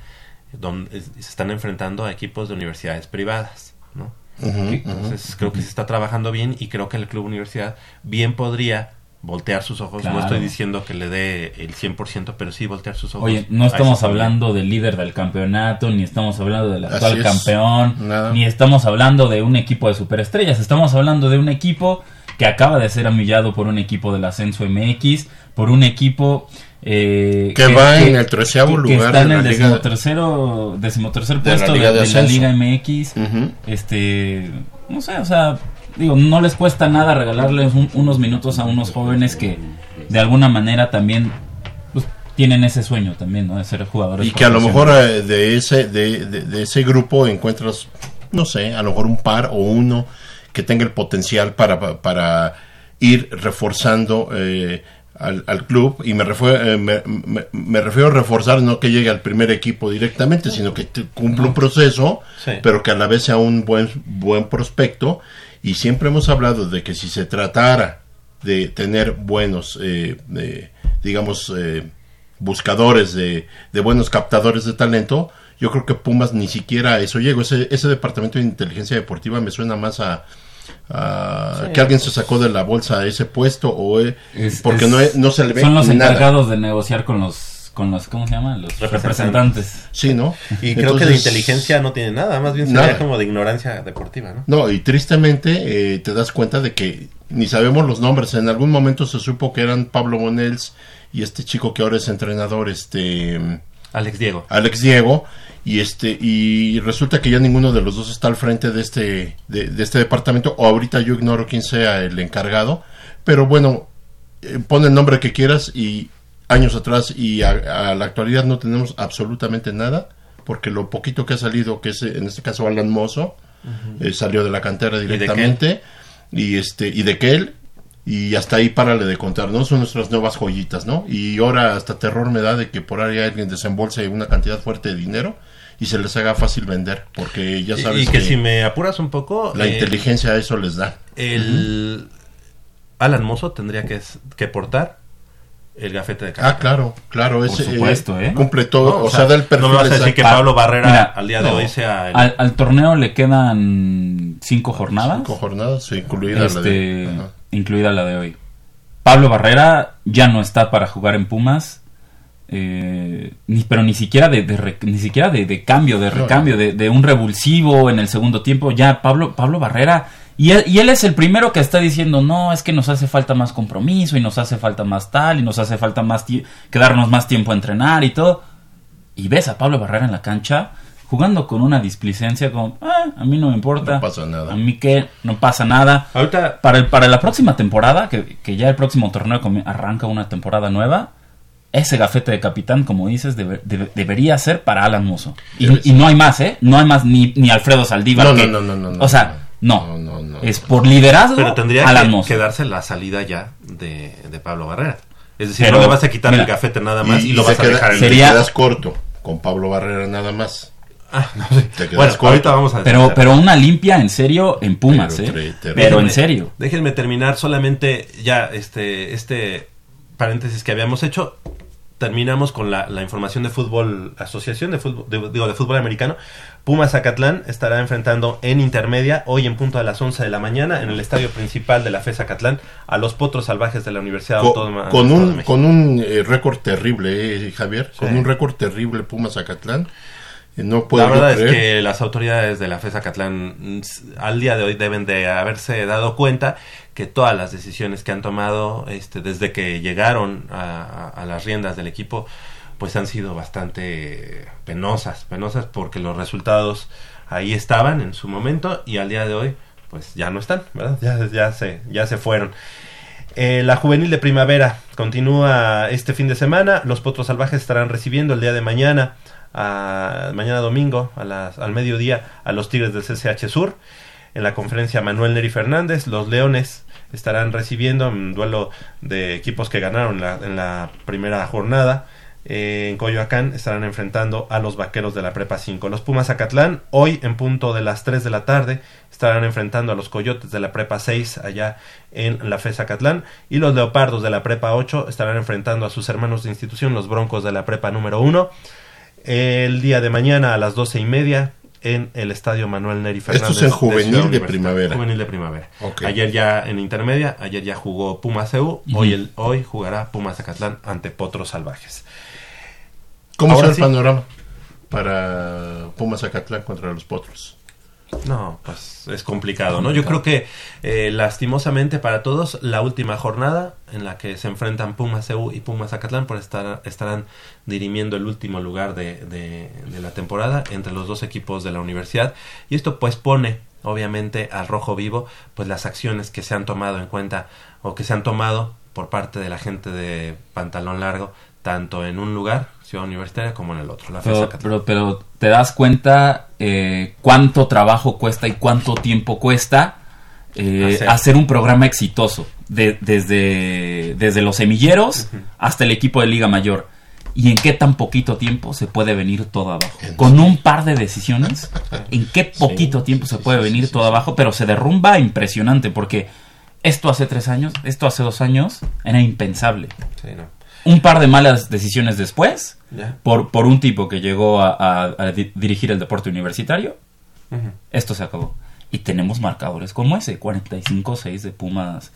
donde se están enfrentando a equipos de universidades privadas, ¿no? Entonces creo que se está trabajando bien y creo que el Club Universidad bien podría voltear sus ojos. Claro. No estoy diciendo que le dé el 100%, pero sí voltear sus ojos. Oye, no estamos hablando del líder del campeonato, ni estamos hablando del actual es. campeón, Nada. ni estamos hablando de un equipo de superestrellas, estamos hablando de un equipo que acaba de ser humillado por un equipo del ascenso MX, por un equipo eh, Que va en el treceavo que- que lugar está en el la decimotercero, decimotercer de la puesto de, Liga de de la. Liga MX. Este, no sé, o sea, digo, no les cuesta nada regalarles un- unos minutos a unos jóvenes que de alguna manera también pues, tienen ese sueño también, ¿no? De ser jugadores. Y que a lo mejor eh, de ese de, de- de ese grupo encuentras, no sé, a lo mejor un par o uno que tenga el potencial para, para ir reforzando eh, al, al club. Y me refiero, eh, me, me- me refiero a reforzar no que llegue al primer equipo directamente, sino que cumpla un proceso, Sí. pero que a la vez sea un buen, buen prospecto. Y siempre hemos hablado de que si se tratara de tener buenos, eh, eh, digamos, eh, buscadores de, de buenos captadores de talento, yo creo que Pumas ni siquiera a eso llegó. Ese, ese departamento de inteligencia deportiva me suena más a, Sí. que alguien se sacó de la bolsa ese puesto o eh, Es- porque es- no, no se le ve Son los nada. encargados de negociar con los, con los, ¿cómo se llaman? Los representantes. Sí, ¿no? Y creo que de inteligencia no tiene nada, más bien sería Nada. como de ignorancia deportiva, ¿no? No, y tristemente eh, te das cuenta de que ni sabemos los nombres. En algún momento se supo que eran Pablo Monels y este chico que ahora es entrenador, este Alex Diego. Alex Diego, y este y resulta que ya ninguno de los dos está al frente de este de, de este departamento. O ahorita yo ignoro quién sea el encargado, pero bueno, eh, pon el nombre que quieras y años atrás y a, a la actualidad no tenemos absolutamente nada porque lo poquito que ha salido, que es en este caso Alan Mozo, eh, salió de la cantera directamente y este y de Kel y hasta ahí párale de contar, ¿no? Son nuestras nuevas joyitas, ¿no? Y ahora hasta terror me da de que por ahí alguien desembolse una cantidad fuerte de dinero y se les haga fácil vender, porque ya sabes y que, si me apuras un poco, la eh, inteligencia a eso les da. el Alan Mozo tendría que, que portar el gafete de Ah, claro, claro, ese supuesto, ¿eh? cumple todo, No, o, sea, da el perfil no me vas a decir que Pablo Barrera Mira, al día de no. hoy sea el- Al, al torneo le quedan cinco jornadas. Cinco jornadas, sí, incluida la Este, de- ajá. incluida la de hoy. Pablo Barrera ya no está para jugar en Pumas. Eh, ni, pero ni siquiera de, de re- ni siquiera de, de cambio, de No, recambio, de, de un revulsivo en el segundo tiempo. Ya Pablo, Pablo Barrera. Y él, y él es el primero que está diciendo, no, es que nos hace falta más compromiso y nos hace falta más tal y nos hace falta más quedarnos más tiempo a entrenar y todo. Y ves a Pablo Barrera en la cancha jugando con una displicencia como, ah, a mí no me importa. No pasa nada. A mí que no pasa nada. Ahorita Para, el, para la próxima temporada, que, que ya el próximo torneo arranca una temporada nueva, ese gafete de capitán, como dices, debe- debe- debería ser para Alan Mozo. Y, y no hay más, ¿eh? No hay más ni, ni Alfredo Saldívar. No, no, que- no, no, no, no, O sea, no. Es por liderazgo pero tendría Alan que, que darse la salida ya de, de Pablo Barrera. Es decir, Pero, no le vas a quitar mira, el gafete nada más y, y lo vas a queda- dejar en sería- te quedas corto. con Pablo Barrera nada más. Ah, Te quedas Bueno, corto. ahorita vamos a Pero, pero una limpia en serio en Pumas, Pero ¿eh? tre-. Pero en serio. Déjenme terminar solamente ya este, este paréntesis que habíamos hecho. Terminamos con la, la información de fútbol, asociación de fútbol, de- digo, de fútbol americano. Pumas Zacatlán estará enfrentando en intermedia hoy en punto a las 11 de la mañana en el estadio principal de la FE Zacatlán a los potros salvajes de la Universidad Co- Autónoma con, de un, con un eh, récord terrible, eh, Javier. Con un récord terrible Pumas Zacatlán. No puedo La verdad es que las autoridades de la FESA Catlán mm, al día de hoy deben de haberse dado cuenta que todas las decisiones que han tomado este, desde que llegaron a, a- a las riendas del equipo pues han sido bastante penosas, penosas porque los resultados ahí estaban en su momento y al día de hoy pues ya no están, ¿verdad? Ya, ya, se, ya se fueron. Eh, la juvenil de primavera continúa este fin de semana. Los Potros Salvajes estarán recibiendo el día de mañana, a- mañana domingo, a las, al mediodía, a los Tigres del CCH Sur. En la conferencia Manuel Neri Fernández, los Leones estarán recibiendo un duelo de equipos que ganaron en la primera jornada. Eh, en Coyoacán estarán enfrentando a los Vaqueros de la Prepa 5. Los Pumas Acatlán, hoy en punto de las 3 de la tarde, estarán enfrentando a los Coyotes de la Prepa 6 allá en la FES Acatlán. Y los Leopardos de la Prepa 8 estarán enfrentando a sus hermanos de institución, los Broncos de la Prepa número 1. El día de mañana a las 12 y media en el Estadio Manuel Neri Esto Fernández. es en juvenil de primavera. Juvenil de primavera. Ayer ya en intermedia, ayer ya jugó Pumas EU, hoy, el, hoy jugará Pumas Acatlán ante Potros Salvajes. ¿Cómo está el panorama para Pumas Zacatlán contra los Potros? No, pues es complicado, ¿no? Yo creo que eh, lastimosamente para todos la última jornada en la que se enfrentan Pumas EU y Pumas Acatlán por estar estarán dirimiendo el último lugar de, de- de la temporada entre los dos equipos de la universidad y esto pues pone obviamente al rojo vivo pues las acciones que se han tomado en cuenta o que se han tomado por parte de la gente de pantalón largo tanto en un lugar Ciudad Universitaria como en el otro la Pero, pero, pero te das cuenta eh, cuánto trabajo cuesta y cuánto tiempo cuesta eh, Hacer. hacer. un programa exitoso. De- desde, desde los semilleros hasta el equipo de Liga Mayor. ¿Y en qué tan poquito tiempo se puede venir todo abajo? Con un par de decisiones, ¿en qué poquito tiempo se puede venir todo abajo? Pero se derrumba impresionante porque esto hace tres años, esto hace dos años, era impensable. Sí, no. Un par de malas decisiones después, por, por un tipo que llegó a, a- a di- dirigir el deporte universitario, esto se acabó. Y tenemos marcadores como ese, 45-6 de Pumas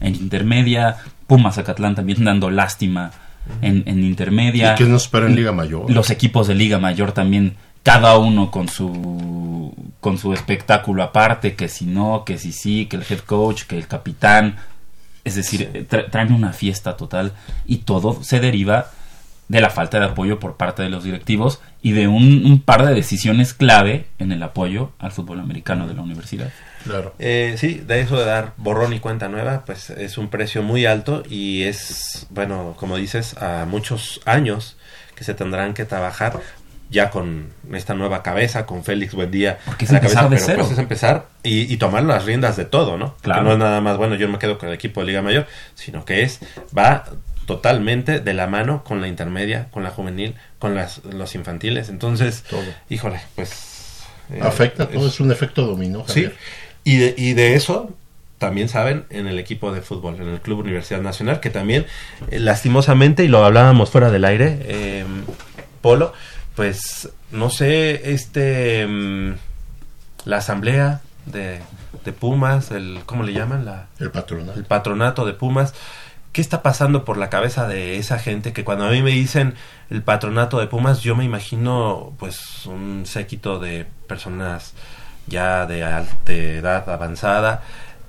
en intermedia, Pumas Zacatlán también dando lástima en, en intermedia. ¿Y qué nos espera en Liga Mayor? Los equipos de Liga Mayor también, cada uno con su, con su espectáculo aparte, que si no, que si sí, que el head coach, que el capitán. Es decir, tra- traen una fiesta total y todo se deriva de la falta de apoyo por parte de los directivos y de un, un par de decisiones clave en el apoyo al fútbol americano de la universidad. Claro. Eh, sí, de eso de dar borrón y cuenta nueva, pues es un precio muy alto y es, bueno, como dices, a muchos años que se tendrán que trabajar ya con esta nueva cabeza, con Félix Buendía Porque es la cabeza, de pero cero. pues es empezar y, y tomar las riendas de todo, ¿no? Claro. Que no es nada más, bueno, yo me quedo con el equipo de Liga Mayor, sino que es, va totalmente de la mano con la intermedia, con la juvenil, con las, los infantiles, entonces, Todo. híjole, pues... eh, Afecta todo, es un efecto dominó. Sí, y de, y de eso también saben en el equipo de fútbol, en el Club Universidad Nacional, que también, eh, lastimosamente, y lo hablábamos fuera del aire, eh, Polo, pues, no sé, este, mm, la asamblea de, de Pumas, el, ¿cómo le llaman? La, El patronato. el patronato de Pumas. ¿Qué está pasando por la cabeza de esa gente que cuando a mí me dicen el patronato de Pumas, yo me imagino pues un séquito de personas ya de, de edad avanzada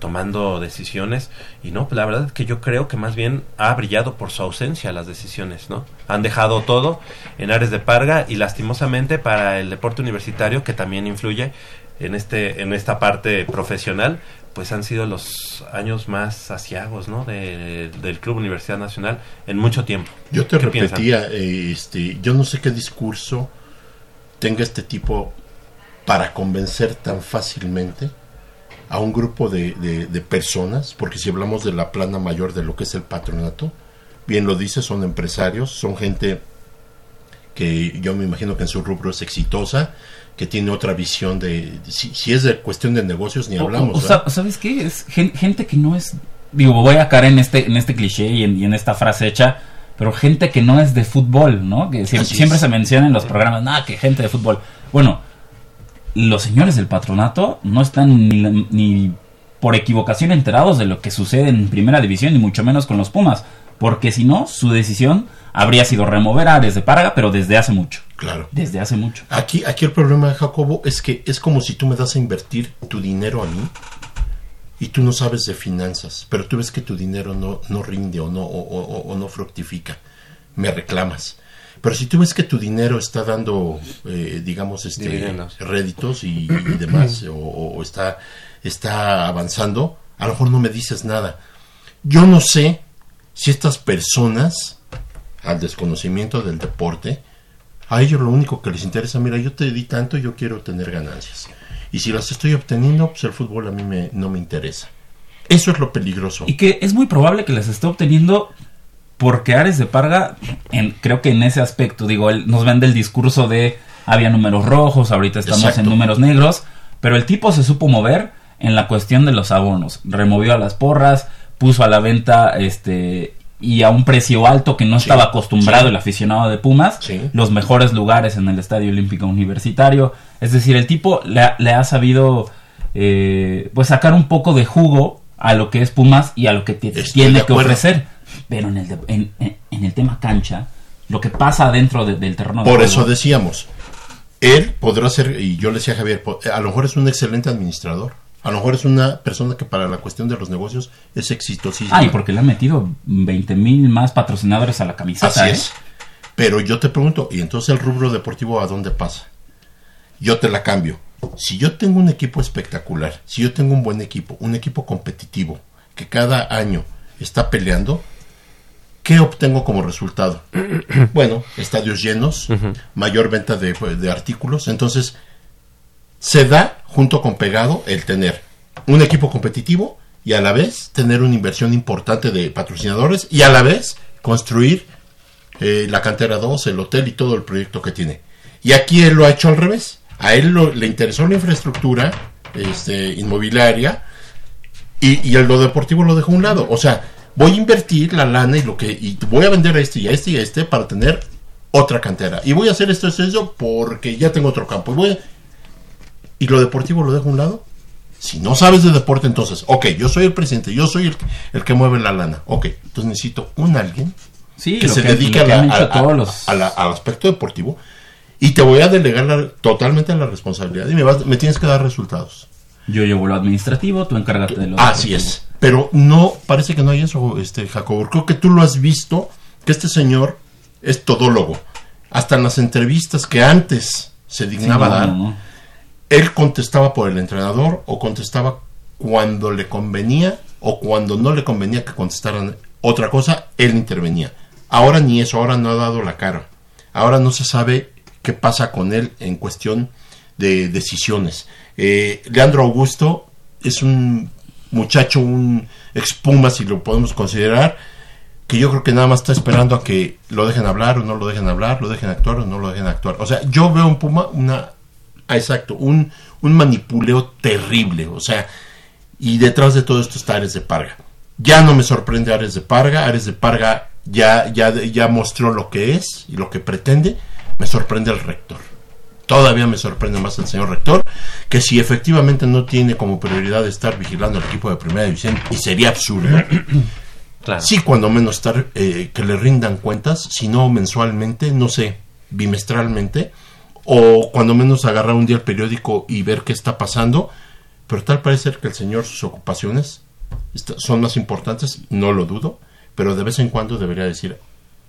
tomando decisiones y no, pues la verdad es que yo creo que más bien ha brillado por su ausencia las decisiones, ¿no? Han dejado todo en Ares de Parga y lastimosamente para el deporte universitario que también influye en este en esta parte profesional, pues han sido los años más asiagos, ¿no? De- del Club Universidad Nacional en mucho tiempo. Yo te repetía, eh, este, yo no sé qué discurso tenga este tipo para convencer tan fácilmente a un grupo de, de- de personas, porque si hablamos de la plana mayor de lo que es el patronato, bien lo dice, son empresarios, son gente que yo me imagino que en su rubro es exitosa, que tiene otra visión de, si, si es de cuestión de negocios ni hablamos. ¿Sabes qué? Es gen- gente que no es. Digo, voy a caer en este, en este cliché y en, y en esta frase hecha, pero gente que no es de fútbol, ¿no? Que siempre es. se menciona en los programas, nada, que gente de fútbol. Bueno, los señores del patronato no están ni, por equivocación enterados de lo que sucede en primera división, ni mucho menos con los Pumas, porque si no, su decisión habría sido remover a Ares de Parga, pero desde hace mucho. Claro. Desde hace mucho. Aquí, aquí el problema, Jacobo, es que es como si tú me das a invertir tu dinero a mí y tú no sabes de finanzas, pero tú ves que tu dinero no, no rinde o no, o, o- o no fructifica. Me reclamas. Pero si tú ves que tu dinero está dando, eh, digamos, este, Dividendos. réditos y, y demás, o, o está, está avanzando, a lo mejor no me dices nada. Yo no sé si estas personas, al desconocimiento del deporte, a ellos lo único que les interesa, mira, yo te di tanto, yo quiero tener ganancias. Y si las estoy obteniendo, pues el fútbol a mí me, no me interesa. Eso es lo peligroso. Y que es muy probable que las esté obteniendo porque Ares de Parga, en- creo que en ese aspecto, digo, él nos vende el discurso de había números rojos, ahorita estamos Exacto. en números negros, pero el tipo se supo mover en la cuestión de los abonos, removió a las porras, puso a la venta este y a un precio alto que no estaba acostumbrado sí. el aficionado de Pumas, los mejores lugares en el Estadio Olímpico Universitario, es decir, el tipo le, ha- le ha sabido eh, pues sacar un poco de jugo a lo que es Pumas y a lo que Estoy tiene que ofrecer. Pero en el, de- en, en- en el tema cancha, lo que pasa dentro de- del terreno Por eso decíamos, él podrá ser, y yo le decía a Javier, a lo mejor es un excelente administrador. A lo mejor es una persona que para la cuestión de los negocios es exitosísima. Ay, porque le han metido 20 mil más patrocinadores a la camiseta. Así ¿eh? es. Pero yo te pregunto, ¿y entonces el rubro deportivo a dónde pasa? Yo te la cambio. Si yo tengo un equipo espectacular, si yo tengo un buen equipo, un equipo competitivo, que cada año está peleando, ¿qué obtengo como resultado? bueno, estadios llenos, mayor venta de, de artículos. Entonces, se da junto con pegado el tener un equipo competitivo y a la vez tener una inversión importante de patrocinadores y a la vez construir eh, la cantera 2, el hotel y todo el proyecto que tiene. Y aquí él lo ha hecho al revés. A él lo- le interesó la infraestructura este, inmobiliaria y, y el lo deportivo lo dejó a un lado. O sea, voy a invertir la lana y lo que y voy a vender a este y a este y a este para tener otra cantera. Y voy a hacer esto, esto, esto porque ya tengo otro campo. Y, voy a- y lo deportivo lo dejo a un lado. Si no sabes de deporte, entonces, ok, yo soy el presidente, yo soy el, el que mueve la lana. Ok, entonces necesito un alguien Sí, que se que- dedique a la- a- a- todos los- la- al aspecto deportivo y te voy a delegar la- totalmente la responsabilidad y me, vas- me tienes que dar resultados. Yo llevo lo administrativo, tú encárgate de lo Así deportivo. es. Pero no, parece que no hay eso, este Jacobo. Creo que tú lo has visto, que este señor es todólogo. Hasta en las entrevistas que antes se dignaba Sí, no, dar, no, él contestaba por el entrenador o contestaba cuando le convenía o cuando no le convenía que contestaran otra cosa, él intervenía. Ahora ni eso, ahora no ha dado la cara. Ahora no se sabe qué pasa con él en cuestión de decisiones. Eh, Leandro Augusto es un muchacho, un expuma, si lo podemos considerar, que yo creo que nada más está esperando a que lo dejen hablar o no lo dejen hablar, lo dejen actuar o no lo dejen actuar. O sea, yo veo en Puma una, ah, exacto, un, un manipuleo terrible, o sea, y detrás de todo esto está Ares de Parga. Ya no me sorprende Ares de Parga, Ares de Parga ya, ya, ya mostró lo que es y lo que pretende, me sorprende el rector. Todavía me sorprende más el señor rector, que si efectivamente no tiene como prioridad estar vigilando al equipo de primera división, y sería absurdo, sí cuando menos estar, eh, que le rindan cuentas, si no mensualmente, no sé, bimestralmente, o cuando menos agarrar un día el periódico y ver qué está pasando, pero tal parece ser que el señor sus ocupaciones son más importantes, no lo dudo, pero de vez en cuando debería decir,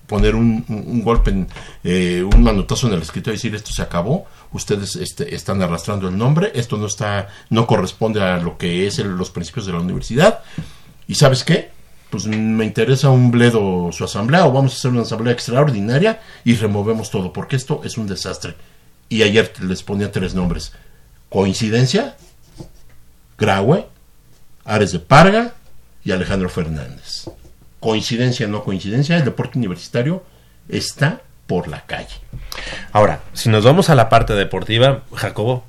poner un, golpe, en, eh, un manotazo en el escritorio y decir esto se acabó, ustedes este, están arrastrando el nombre, esto no está, no corresponde a lo que es los principios de la universidad, y sabes qué, pues me interesa un bledo su asamblea o vamos a hacer una asamblea extraordinaria y removemos todo, porque esto es un desastre. Y ayer les ponía tres nombres. ¿Coincidencia? Graue, Ares de Parga y Alejandro Fernández. Coincidencia, no coincidencia, el deporte universitario está por la calle. Ahora, si nos vamos a la parte deportiva, Jacobo,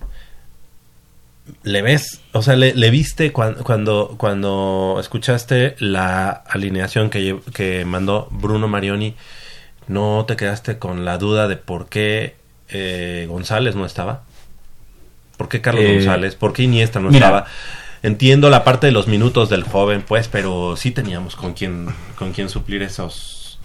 ¿le ves? O sea, ¿le, le viste cuan- cuando, cuando escuchaste la alineación que, que mandó Bruno Marioni? ¿No te quedaste con la duda de por qué eh, González no estaba? ¿Por qué Carlos Eh, González? ¿Por qué Iniesta no mira. estaba? Entiendo la parte de los minutos del joven, pues, pero sí teníamos con quién, con quién suplir esos,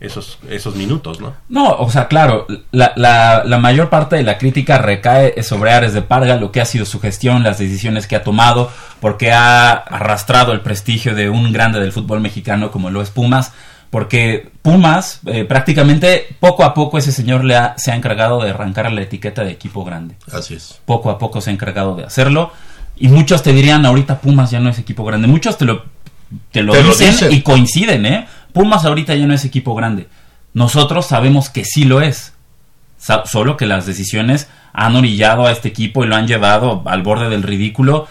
esos, esos minutos, ¿no? No, o sea, claro, la, la, la mayor parte de la crítica recae sobre Ares de Parga, lo que ha sido su gestión, las decisiones que ha tomado, porque ha arrastrado el prestigio de un grande del fútbol mexicano como lo es Pumas, porque Pumas eh, prácticamente poco a poco ese señor le ha, se ha encargado de arrancar la etiqueta de equipo grande. Así es. Poco a poco se ha encargado de hacerlo. Y muchos te dirían, ahorita Pumas ya no es equipo grande. Muchos te lo, te lo, Te lo dicen, dicen. y coinciden, ¿eh? Pumas ahorita ya no es equipo grande. Nosotros sabemos que sí lo es. Sa- solo que las decisiones han orillado a este equipo y lo han llevado al borde del ridículo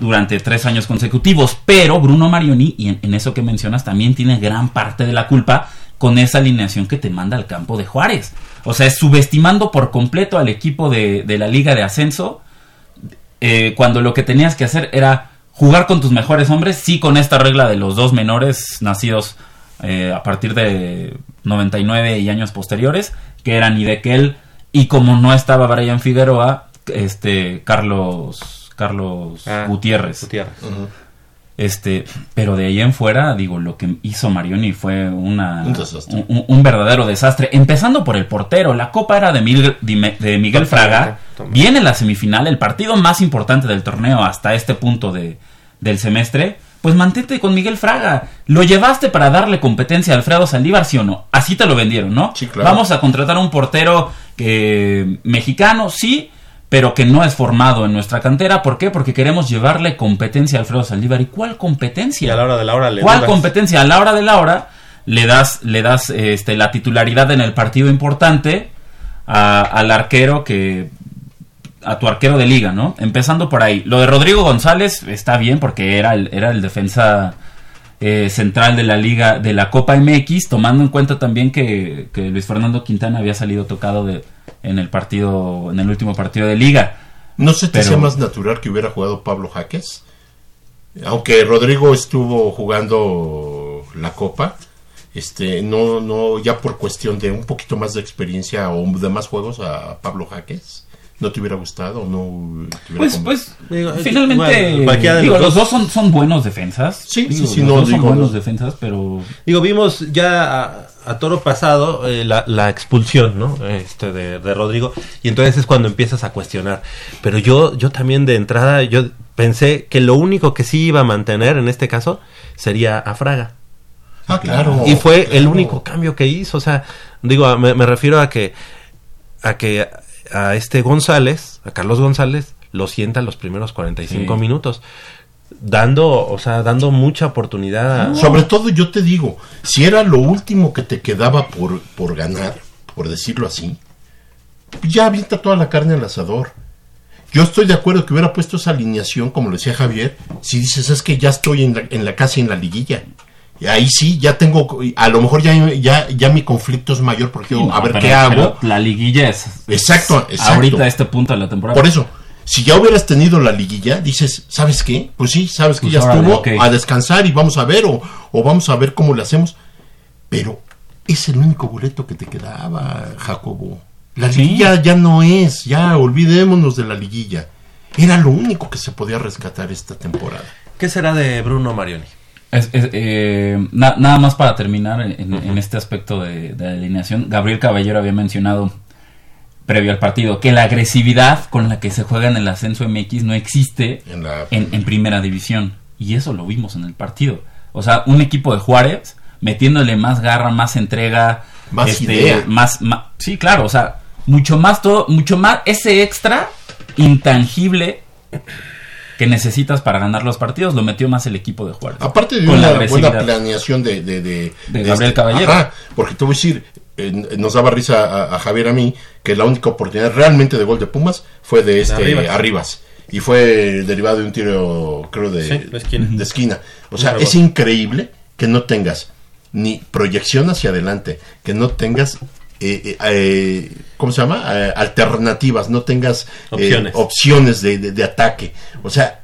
durante tres años consecutivos. Pero Bruno Marioni, y en, en eso que mencionas, también tiene gran parte de la culpa con esa alineación que te manda al campo de Juárez. O sea, es subestimando por completo al equipo de, de la Liga de Ascenso eh, cuando lo que tenías que hacer era jugar con tus mejores hombres, sí con esta regla de los dos menores nacidos eh, a partir de 99 y años posteriores, que eran Idequel y como no estaba Brian Figueroa, este Carlos Carlos Gutiérrez. Este, pero de ahí en fuera, digo, lo que hizo Marioni fue una, Un desastre. un, un verdadero desastre. Empezando por el portero. La copa era de Miguel, de de Miguel Fraga. Viene la semifinal, el partido más importante del torneo hasta este punto de, del semestre. Pues mantente con Miguel Fraga. Lo llevaste para darle competencia a Alfredo Saldívar, ¿sí o no? Así te lo vendieron, ¿no? claro. Vamos a contratar a un portero que, mexicano, sí, pero que no es formado en nuestra cantera. ¿Por qué? Porque queremos llevarle competencia a Alfredo Saldívar. ¿Y cuál competencia? Y a la hora de la hora le ¿Cuál competencia? A la hora de la hora le das, le das este, la titularidad en el partido importante a- al arquero que a tu arquero de liga, ¿no? Empezando por ahí. Lo de Rodrigo González está bien porque era el, era el defensa eh, central de la liga de la Copa MX, tomando en cuenta también que, que Luis Fernando Quintana había salido tocado de, en el partido, en el último partido de liga. ¿No se te hacía más natural que hubiera jugado Pablo Jaques? Aunque Rodrigo estuvo jugando la Copa, este, no, no, ya por cuestión de un poquito más de experiencia o de más juegos a Pablo Jaques, ¿no te hubiera gustado? ¿No te hubiera Pues, pues, Digo, finalmente, bueno, cualquiera de digo, los los dos. son, son buenos defensas. Sí, Digo, sí, sí, los no, dos son digo, buenos no. defensas, pero Digo, vimos ya a, a toro pasado eh, la, la expulsión, ¿no? Este de, de Rodrigo y entonces es cuando empiezas a cuestionar. Pero yo yo también de entrada yo pensé que lo único que sí iba a mantener en este caso sería a Fraga. Ah, claro. Y fue el único cambio que hizo, o sea, digo, me, me refiero a que a que a este González, a Carlos González lo sienta los primeros 45 Sí. minutos dando, o sea, dando mucha oportunidad a Sobre todo yo te digo, si era lo último que te quedaba por, por ganar, por decirlo así, ya avienta toda la carne al asador. Yo estoy de acuerdo que hubiera puesto esa alineación, como lo decía Javier, si dices es que ya estoy en la, en la casi en la liguilla. Y ahí sí, ya tengo, a lo mejor ya, ya, ya mi conflicto es mayor porque Sí, no, a ver pero- qué hago. La liguilla es. Exacto, es exacto. Ahorita a este punto de la temporada. Por eso, si ya hubieras tenido la liguilla, dices, ¿sabes qué? Pues sí, sabes que Pues ya órale, estuvo a descansar y vamos a ver o, o vamos a ver cómo le hacemos. Pero es el único boleto que te quedaba, Jacobo. La Sí. liguilla ya no es, ya olvidémonos de la liguilla. Era lo único que se podía rescatar esta temporada. ¿Qué será de Bruno Marioni? Es- es, eh, na- nada más para terminar en, en este aspecto de, de alineación, Gabriel Caballero había mencionado previo al partido que la agresividad con la que se juega en el ascenso MX no existe En la- en, en primera división y eso lo vimos en el partido. O sea, un equipo de Juárez metiéndole más garra, más entrega, Más idea. más, sí, claro, o sea, mucho más todo, mucho más ese extra intangible que necesitas para ganar los partidos lo metió más el equipo de Juárez. Aparte de una buena planeación de, de, de, De Gabriel este- Caballero. Ajá, porque te voy a decir, eh, nos daba risa a, a Javier a mí que la única oportunidad realmente de gol de Pumas fue de este Arribas. Arribas. Y fue derivado de un tiro, creo, de, Sí, de esquina. de esquina. O sea, es increíble que no tengas ni proyección hacia adelante, que no tengas eh, eh, eh, ¿cómo se llama? Eh, alternativas, no tengas eh, Opciones. opciones de, de- de ataque. O sea,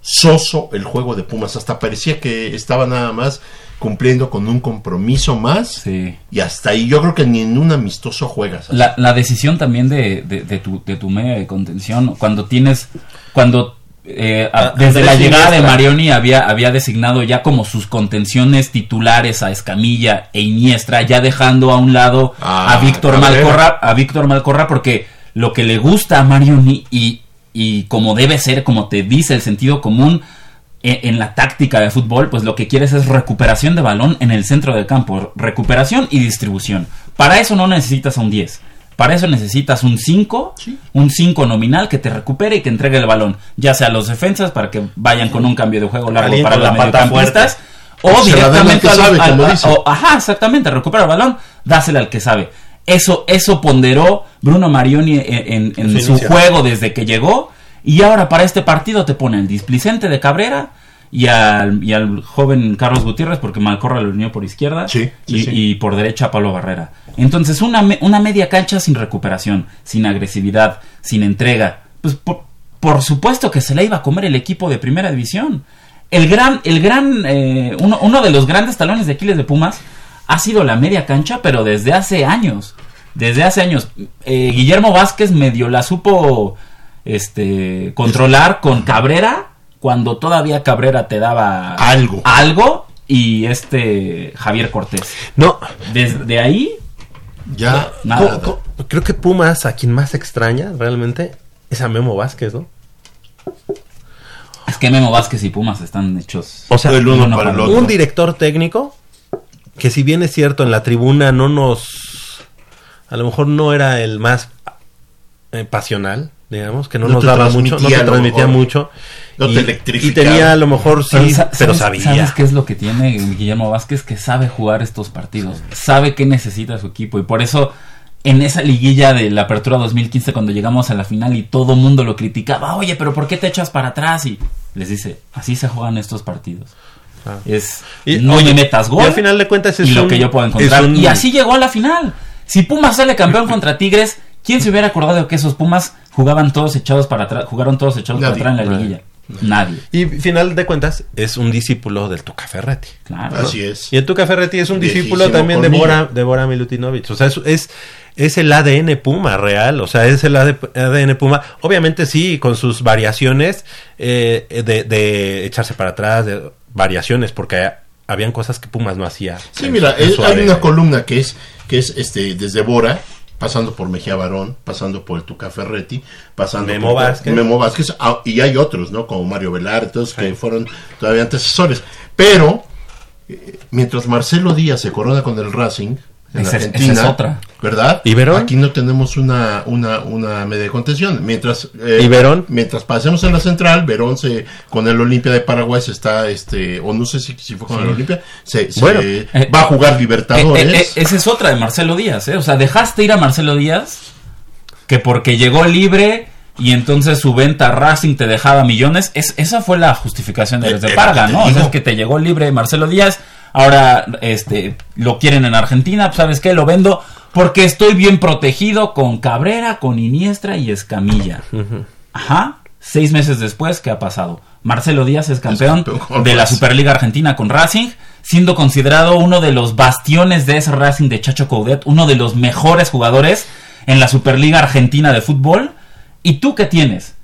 soso el juego de Pumas. Hasta parecía que estaba nada más cumpliendo con un compromiso más. Y hasta ahí yo creo que ni en un amistoso juegas. La, la decisión también de, de, de tu, de tu media de contención, cuando tienes, cuando eh, a- Ah, desde la llegada de. Marioni había, había designado ya como sus contenciones titulares a Escamilla e Iniestra, ya dejando a un lado Ah, a Víctor Cabrera. Malcorra, a Víctor Malcorra, porque lo que le gusta a Marioni y, y como debe ser, como te dice el sentido común, e- en la táctica de fútbol, pues lo que quieres es recuperación de balón en el centro del campo, recuperación y distribución. Para eso no necesitas a un 10. Para eso necesitas un 5, un 5 nominal que te recupere y que entregue el balón, ya sea a los defensas para que vayan con un cambio de juego largo para los la mediocampistas o Se al directamente que a los- sabe, al- o- ajá, exactamente, recupera el balón, dásela al que sabe. Eso eso ponderó Bruno Marioni en, en- en Su su juego desde que llegó y ahora para este partido te pone el displicente de Cabrera y al, y al joven Carlos Gutiérrez porque Malcorra lo unió por izquierda Sí, sí, y, sí. y por derecha Pablo Barrera. Entonces una, me- una media cancha sin recuperación, sin agresividad, sin entrega. Pues por, por supuesto que se la iba a comer el equipo de primera división. El gran, el gran, eh, uno, uno de los grandes talones de Aquiles de Pumas ha sido la media cancha, pero desde hace años. Desde hace años. Eh, Guillermo Vázquez medio la supo este, controlar con Cabrera cuando todavía Cabrera te daba Algo. algo y este Javier Cortés. No. Desde ahí Ya, nada. Co- co- Creo que Pumas a quien más extraña realmente es a Memo Vázquez, ¿no? Es que Memo Vázquez y Pumas están hechos O sea, El uno uno para el otro. un director técnico que si bien es cierto en la tribuna no nos a lo mejor no era el más eh, pasional digamos que no, No nos daba mucho no te transmitía mejor. mucho No y, te y tenía a lo mejor sí sa- pero, ¿sabes- sabía ¿Sabes qué es lo que tiene Guillermo Vázquez? Que sabe jugar estos partidos. Sabe qué necesita su equipo. Y por eso, en esa liguilla de la Apertura 2015, cuando llegamos a la final y todo mundo lo criticaba, oye, pero ¿por qué te echas para atrás? Y les dice, así se juegan estos partidos. Ah. Es, Y- no oye, me metas gol. y al final de cuentas es y lo que yo puedo encontrar. un- Y así llegó a la final. Si Pumas sale campeón contra Tigres, ¿quién se hubiera acordado que esos Pumas jugaban todos echados para atrás, jugaron todos echados Nadie. para atrás en la liguilla? Nadie. y final de cuentas es un discípulo del Tuca Ferretti Claro. Así es. y el Tuca Ferretti es un discípulo también de. Bora, de Bora Milutinovic. O sea, es, es, es el ADN Puma real. O sea, es el ADN Puma. Obviamente sí, con sus variaciones eh, de, de echarse para atrás, de variaciones, porque habían cosas que Pumas no hacía. Sí, en mira, en es- hay una columna que es que es este desde Bora, pasando por Mejía Barón, pasando por el Tuca Ferretti, pasando Memo por Vázquez. Memo Vázquez, ah, y hay otros, ¿no? Como Mario Velar, todos que fueron todavía antecesores. Pero eh, mientras Marcelo Díaz se corona con el Racing en Esa es- Argentina, esa es otra. ¿verdad? ¿Y Verón? Aquí no tenemos una una una media de contención. Mientras eh, ¿Y Verón? mientras pasemos en la central, Verón se con el Olimpia de Paraguay se está este o no sé si, si fue con el Olimpia, se, se Bueno, eh, va a jugar Libertadores. Eh, eh, esa es otra de Marcelo Díaz, ¿eh? O sea, dejaste ir a Marcelo Díaz que porque llegó libre y entonces su venta Racing te dejaba millones. Es, esa fue la justificación de los de Parga, ¿no? O sea, digo. es que te llegó libre Marcelo Díaz. Ahora este lo quieren en Argentina, pues, ¿sabes qué? Lo vendo porque estoy bien protegido con Cabrera, con Iniestra y Escamilla. Ajá. Seis meses después, ¿qué ha pasado? Marcelo Díaz es campeón de la. Superliga Argentina con Racing, siendo considerado uno de los bastiones de ese Racing de Chacho Coudet, uno de los mejores jugadores en la Superliga Argentina de fútbol. ¿Y tú qué tienes?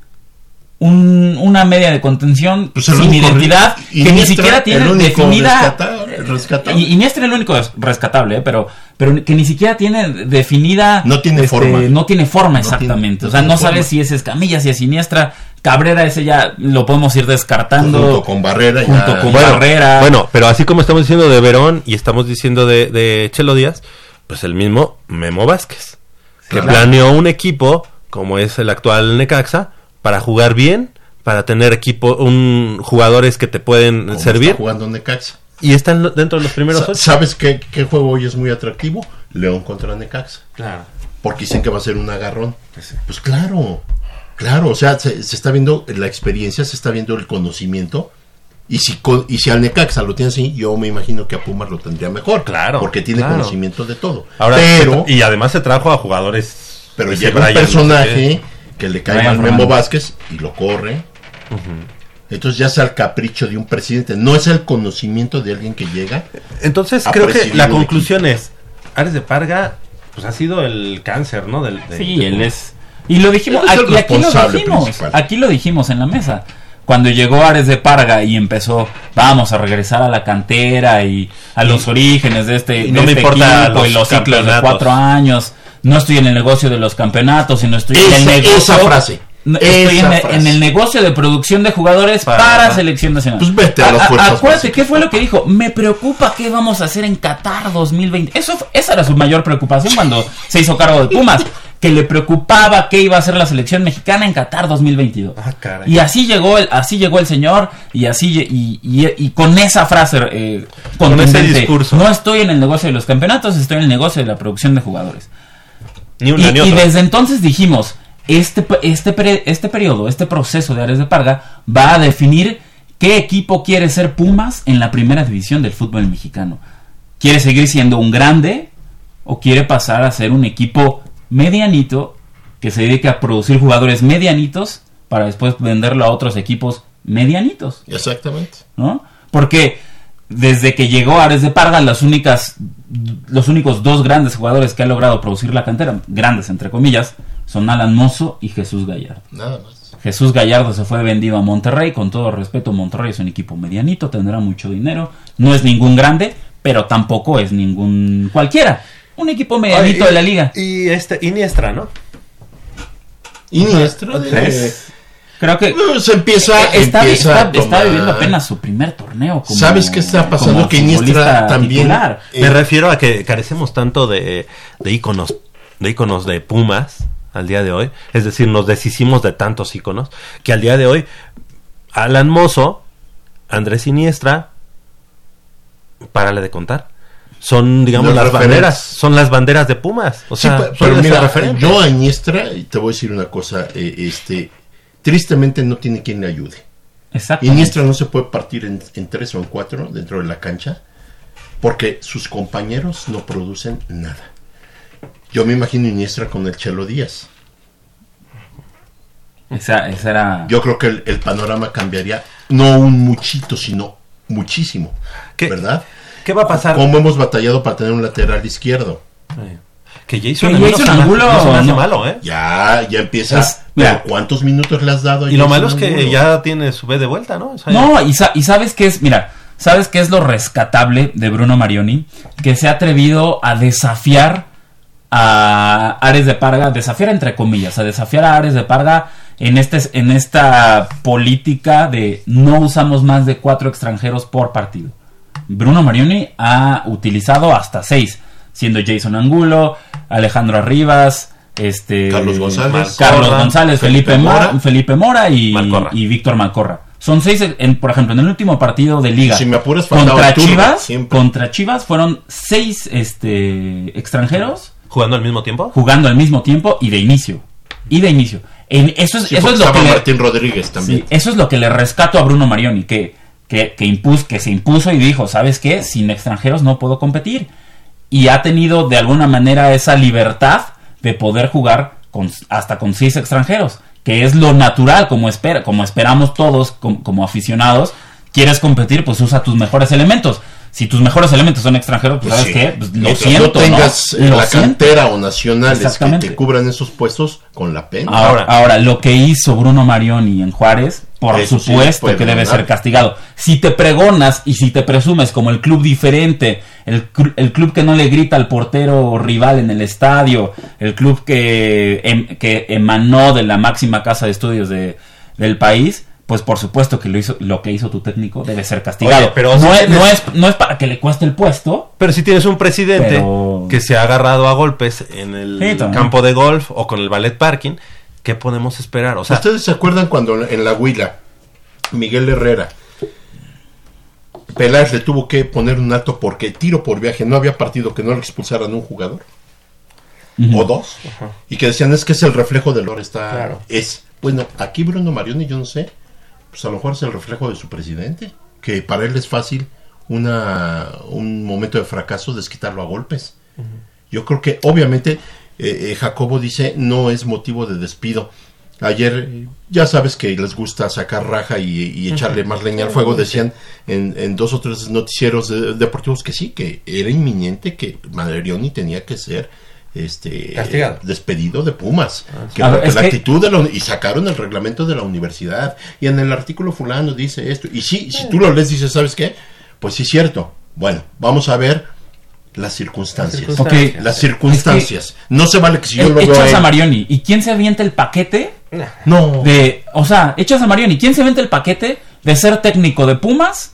Un- una media de contención Pues sin único identidad que ni siquiera tiene definida rescata- rescatable. y Iniestra es el único rescatable, ¿eh? pero, pero que ni siquiera tiene definida. No tiene este, forma. No tiene forma, No tiene- exactamente. no o sea, no sabes forma. si es Escamilla, si es Iniestra. Cabrera, ese ya lo podemos ir descartando. junto con Barrera junto ya- con bueno, Barrera. Bueno, pero así como estamos diciendo de Verón y estamos diciendo de, de Chelo Díaz, pues el mismo Memo Vázquez, que Claro. planeó un equipo como es el actual Necaxa para jugar bien, para tener equipo, un jugadores que te pueden como servir está jugando Necaxa. y están lo- dentro de los primeros Sa- ocho. ¿Sabes qué, qué juego hoy es muy atractivo? León contra Necaxa. Claro. Porque dicen que va a ser un agarrón. Pues claro, claro, o sea, se, se está viendo la experiencia, se está viendo el conocimiento Y si, con- y si al Necaxa lo tiene así, yo me imagino que a Pumas lo tendría mejor. Claro. Porque tiene claro. conocimiento de todo. Ahora, pero, y además se trajo a jugadores. pero llega un Brian, no sé personaje. Que le cae mal Memo. Vázquez y lo corre. Entonces ya es al capricho de un presidente. No es el conocimiento de alguien que llega. Entonces a creo que la conclusión es, Ares de Parga pues ha sido el cáncer, ¿no? Del, Sí, de- él es. Y lo dijimos, Él aquí, aquí lo dijimos, principal. aquí lo dijimos en la mesa. Cuando llegó Ares de Parga y empezó, vamos a regresar a la cantera y a los orígenes de este, y no me este importa equipo y los los ciclos de cuatro años. No estoy en el negocio de los campeonatos, sino estoy en el negocio. esa frase. Estoy en, el- frase. en el negocio de producción de jugadores para, Para- selección nacional. Pues vete a las fuerzas Acuérdate. ¿qué fue lo que dijo? Me preocupa qué vamos a hacer en Qatar 2020. Eso, esa era su mayor preocupación cuando se hizo cargo de Pumas. Que le preocupaba qué iba a hacer la selección mexicana en Qatar 2022. Ah, caray. Y así llegó el, así llegó el señor y así lle- y, y- y con esa frase eh, Con ese discurso. No estoy en el negocio de los campeonatos, estoy en el negocio de la producción de jugadores. Ni una Y, ni y otra. desde entonces dijimos, este, este, este periodo, este proceso de Ares de Parga va a definir qué equipo quiere ser Pumas en la primera división del fútbol mexicano. ¿Quiere seguir siendo un grande o quiere pasar a ser un equipo medianito que se dedique a producir jugadores medianitos para después venderlo a otros equipos medianitos? Exactamente. ¿no? Porque desde que llegó Ares de Parga, las únicas, los únicos dos grandes jugadores que ha logrado producir la cantera, grandes entre comillas, son Alan Mozo y Jesús Gallardo. Nada más. Jesús Gallardo se fue vendido a Monterrey, con todo respeto, Monterrey es un equipo medianito, tendrá mucho dinero, no es ningún grande, pero tampoco es ningún cualquiera. Un equipo medianito de la liga. Y este, Iniestra, ¿no? Iniestra. Creo que No, se empieza, Eh, está, empieza está- a está viviendo apenas su primer torneo. Como, ¿Sabes qué está pasando? Que Iniestra también-. Eh, Me refiero a que carecemos tanto de, de íconos, de íconos de Pumas al día de hoy. Es decir, nos deshicimos de tantos íconos que al día de hoy Alan Mozo, Andrés Siniestra, párale de contar. Son, digamos, Los las referentes. banderas, son las banderas de Pumas. O sea, pero mira, referente. yo a Iniestra, y te voy a decir una cosa, eh, este, tristemente no tiene quien le ayude. Exacto. Iniestra no se puede partir en, en tres o en cuatro dentro de la cancha porque sus compañeros no producen nada. Yo me imagino Iniestra con el Chelo Díaz. Esa, esa era. Yo creo que el, el panorama cambiaría, no un muchito, sino muchísimo. ¿Verdad? ¿Qué va a pasar? ¿Cómo hemos batallado para tener un lateral izquierdo? Que Que Jason, Jason Angulo no no. malo, ¿eh? Ya, ya empieza. Es- mira. ¿Pero ¿Cuántos minutos le has dado? a Y lo malo es que Angulo? ya tiene su B de vuelta, ¿no? O sea, No, y, sa- y sabes qué es, mira, sabes qué es lo rescatable de Bruno Marioni, que se ha atrevido a desafiar a Ares de Parga, desafiar entre comillas, a desafiar a Ares de Parga en este en esta política de no usamos más de cuatro extranjeros por partido. Bruno Marioni ha utilizado hasta seis, siendo Jason Angulo, Alejandro Arribas, este Carlos González. Carlos González, Felipe, Felipe Mora, Mora. Felipe Mora y, Malcorra. y Víctor Malcorra. Son seis, en, por ejemplo, en el último partido de liga Si me apuras, faltaba contra Chivas, contra Chivas fueron seis este, extranjeros jugando al mismo tiempo. jugando al mismo tiempo y de inicio. Y de inicio. En, eso es, Sí, eso es lo que le- Martín Rodríguez también. Sí, eso es lo que le rescato a Bruno Marioni, que, que, que, impus- que se impuso y dijo, ¿sabes qué? Sin extranjeros no puedo competir. Y ha tenido de alguna manera esa libertad de poder jugar con, hasta con seis extranjeros, que es lo natural, como, espera, como esperamos todos como, como aficionados. Quieres competir, pues usa tus mejores elementos. Si tus mejores elementos son extranjeros, pues, Pues ¿sabes sí. qué? Pues, lo Mientras siento, no tengas la siento. cantera o nacionales que te cubran esos puestos con la pena. Ahora, ahora, lo que hizo Bruno Marioni en Juárez, por Eso supuesto que debe ganar. ser castigado. Si te pregonas y si te presumes como el club diferente, el, el club que no le grita al portero rival en el estadio, el club que, em- que emanó de la máxima casa de estudios de, del país, pues por supuesto que lo, hizo, lo que hizo tu técnico debe ser castigado. Oye, pero no, si es, tienes- no, es, no es para que le cueste el puesto. Pero si tienes un presidente Pero- que se ha agarrado a golpes en el Sí, campo de golf o con el ballet parking, ¿qué podemos esperar? O sea, ¿Ustedes se acuerdan cuando en la Huila Miguel Herrera Peláez le tuvo que poner un alto porque tiro por viaje no había partido que no le expulsaran un jugador o dos y que decían es que es el reflejo del oro está Claro. es bueno aquí Bruno Marioni yo no sé pues a lo mejor es el reflejo de su presidente que para él es fácil una, un momento de fracaso desquitarlo a golpes. Yo creo que obviamente eh, eh, Jacobo dice no es motivo de despido. Ayer ya sabes que les gusta sacar raja y, y echarle más leña al fuego. Decían en, en dos o tres noticieros de- deportivos que sí, que era inminente que Madrioni tenía que ser este Castigado. despedido de Pumas. que A ver, porque es la que- actitud de la uni- y sacaron el reglamento de la universidad y en el artículo fulano dice esto y sí, si tú lo lees dices, ¿sabes qué? Pues sí es cierto. Bueno, vamos a ver las circunstancias. Las circunstancias. Ok. Las circunstancias. no se vale que si yo Eh, lo veo echas a Marioni. ¿Y quién se avienta el paquete? No. De, o sea, echas a Marioni. ¿Quién se avienta el paquete de ser técnico de Pumas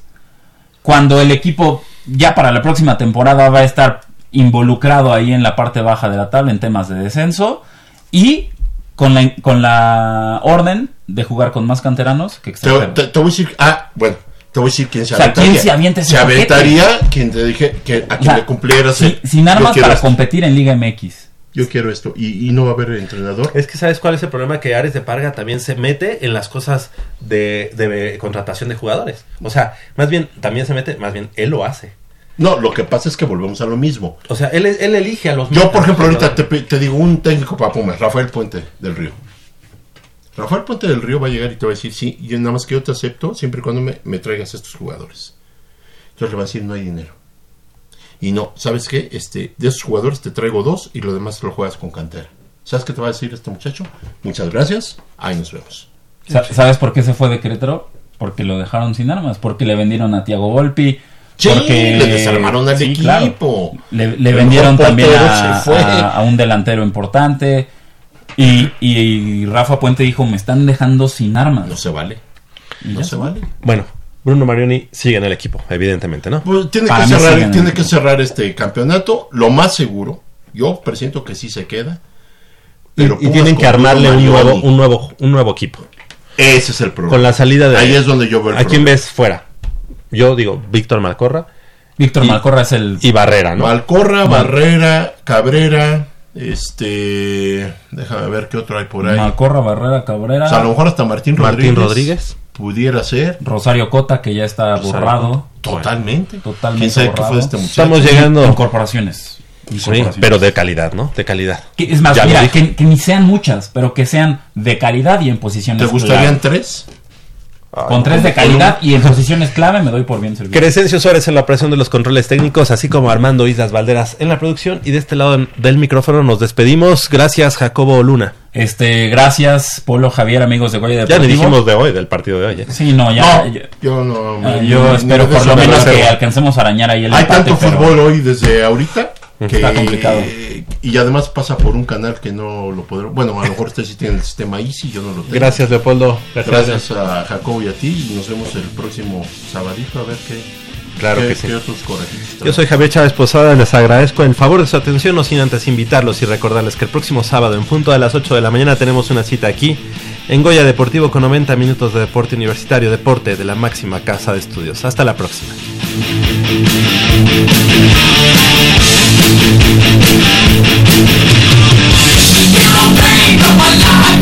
cuando el equipo ya para la próxima temporada va a estar involucrado ahí en la parte baja de la tabla en temas de descenso y con la, con la orden de jugar con más canteranos que Te, extranjeros? te- te voy a decir, ah, bueno, te voy a decir quién se O sea, aventaría. ¿quién se avienta ese Se paquete? aventaría quien te dije que a quien sea, le cumplieras. sin- armas para competir en Liga MX. Yo quiero esto. Y, y no va a haber entrenador. Es que sabes cuál es el problema que Ares de Parga también se mete en las cosas de, de contratación de jugadores. O sea, más bien también se mete, más bien él lo hace. No, lo que pasa es que volvemos a lo mismo. O sea, él, él elige a los Yo, por ejemplo, ahorita te, te digo un técnico para Pumas, Rafael Puente del Río. Rafael Puente del Río va a llegar y te va a decir, sí, yo nada más que yo te acepto siempre y cuando me, me traigas estos jugadores. Entonces le va a decir, no hay dinero. Y no, ¿sabes qué? Este, de esos jugadores te traigo dos y lo demás lo juegas con cantera. ¿Sabes qué te va a decir este muchacho? Muchas gracias, ahí nos vemos. Sa- ¿Sabes por qué se fue de Querétaro? Porque lo dejaron sin armas, porque le vendieron a Tiago Volpi. Sí, porque le desarmaron al Sí, equipo. claro. Le, vendieron también a, un delantero importante. Y, y Rafa Puente dijo, me están dejando sin armas. No se vale. No ya se vale. Bueno, Bruno Marioni sigue en el equipo, evidentemente, ¿no? Pues tiene que cerrar, tiene que este campeonato. Lo más seguro, yo presiento que sí se queda. Y, Pero y tienen que armarle un nuevo, un nuevo, un nuevo equipo. Ese es el problema. Con la salida de Ahí es donde yo veo el ¿A quién ves fuera? Yo digo Víctor Malcorra Víctor Y- Malcorra es el... y Barrera, ¿no? Malcorra, Mal- Barrera, Cabrera, este, déjame ver qué otro hay por ahí. Malcorra, Barrera, Cabrera, O sea, a lo mejor hasta Martín Rodríguez. Martín Rodríguez. Pudiera ser. Rosario Cota, que ya está Rosario borrado. Totalmente. Totalmente ¿Quién sabe qué fue de este muchacho? Estamos llegando. Incorporaciones. Sí, pero de calidad, ¿no? De calidad. Que- Es más, Ya mira, que, que ni sean muchas, pero que sean de calidad y en posiciones ¿Te gustarían clave. tres? Con tres de calidad y en posiciones clave me doy por bien servido. Crescencio Suárez en la operación de los controles técnicos, así como Armando Islas Valderas en la producción. Y de este lado del micrófono nos despedimos. Gracias, Jacobo Luna. Este, gracias, Polo Javier, amigos de Goya Ya Deportivo. le dijimos de hoy, del partido de hoy. ¿eh? Sí, no, ya. No, yo, yo no. eh, ni- yo espero me por lo menos que alcancemos a arañar ahí el Hay empate, tanto pero- fútbol hoy desde ahorita que Está complicado. y además pasa por un canal que no lo podrán. Bueno, a lo mejor ustedes sí tienen el sistema Easy, yo no lo tengo. Gracias, Leopoldo. Gracias a Jacobo y a ti y nos vemos el próximo sabadito a ver qué, Claro qué- que sí. otros Yo soy Javier Chávez Posada, les agradezco el favor de su atención, no sin antes invitarlos y recordarles que el próximo sábado en punto de las 8 de la mañana tenemos una cita aquí en Goya Deportivo con 90 minutos de deporte universitario, deporte de la máxima casa de estudios. Hasta la próxima. Hero pain of my life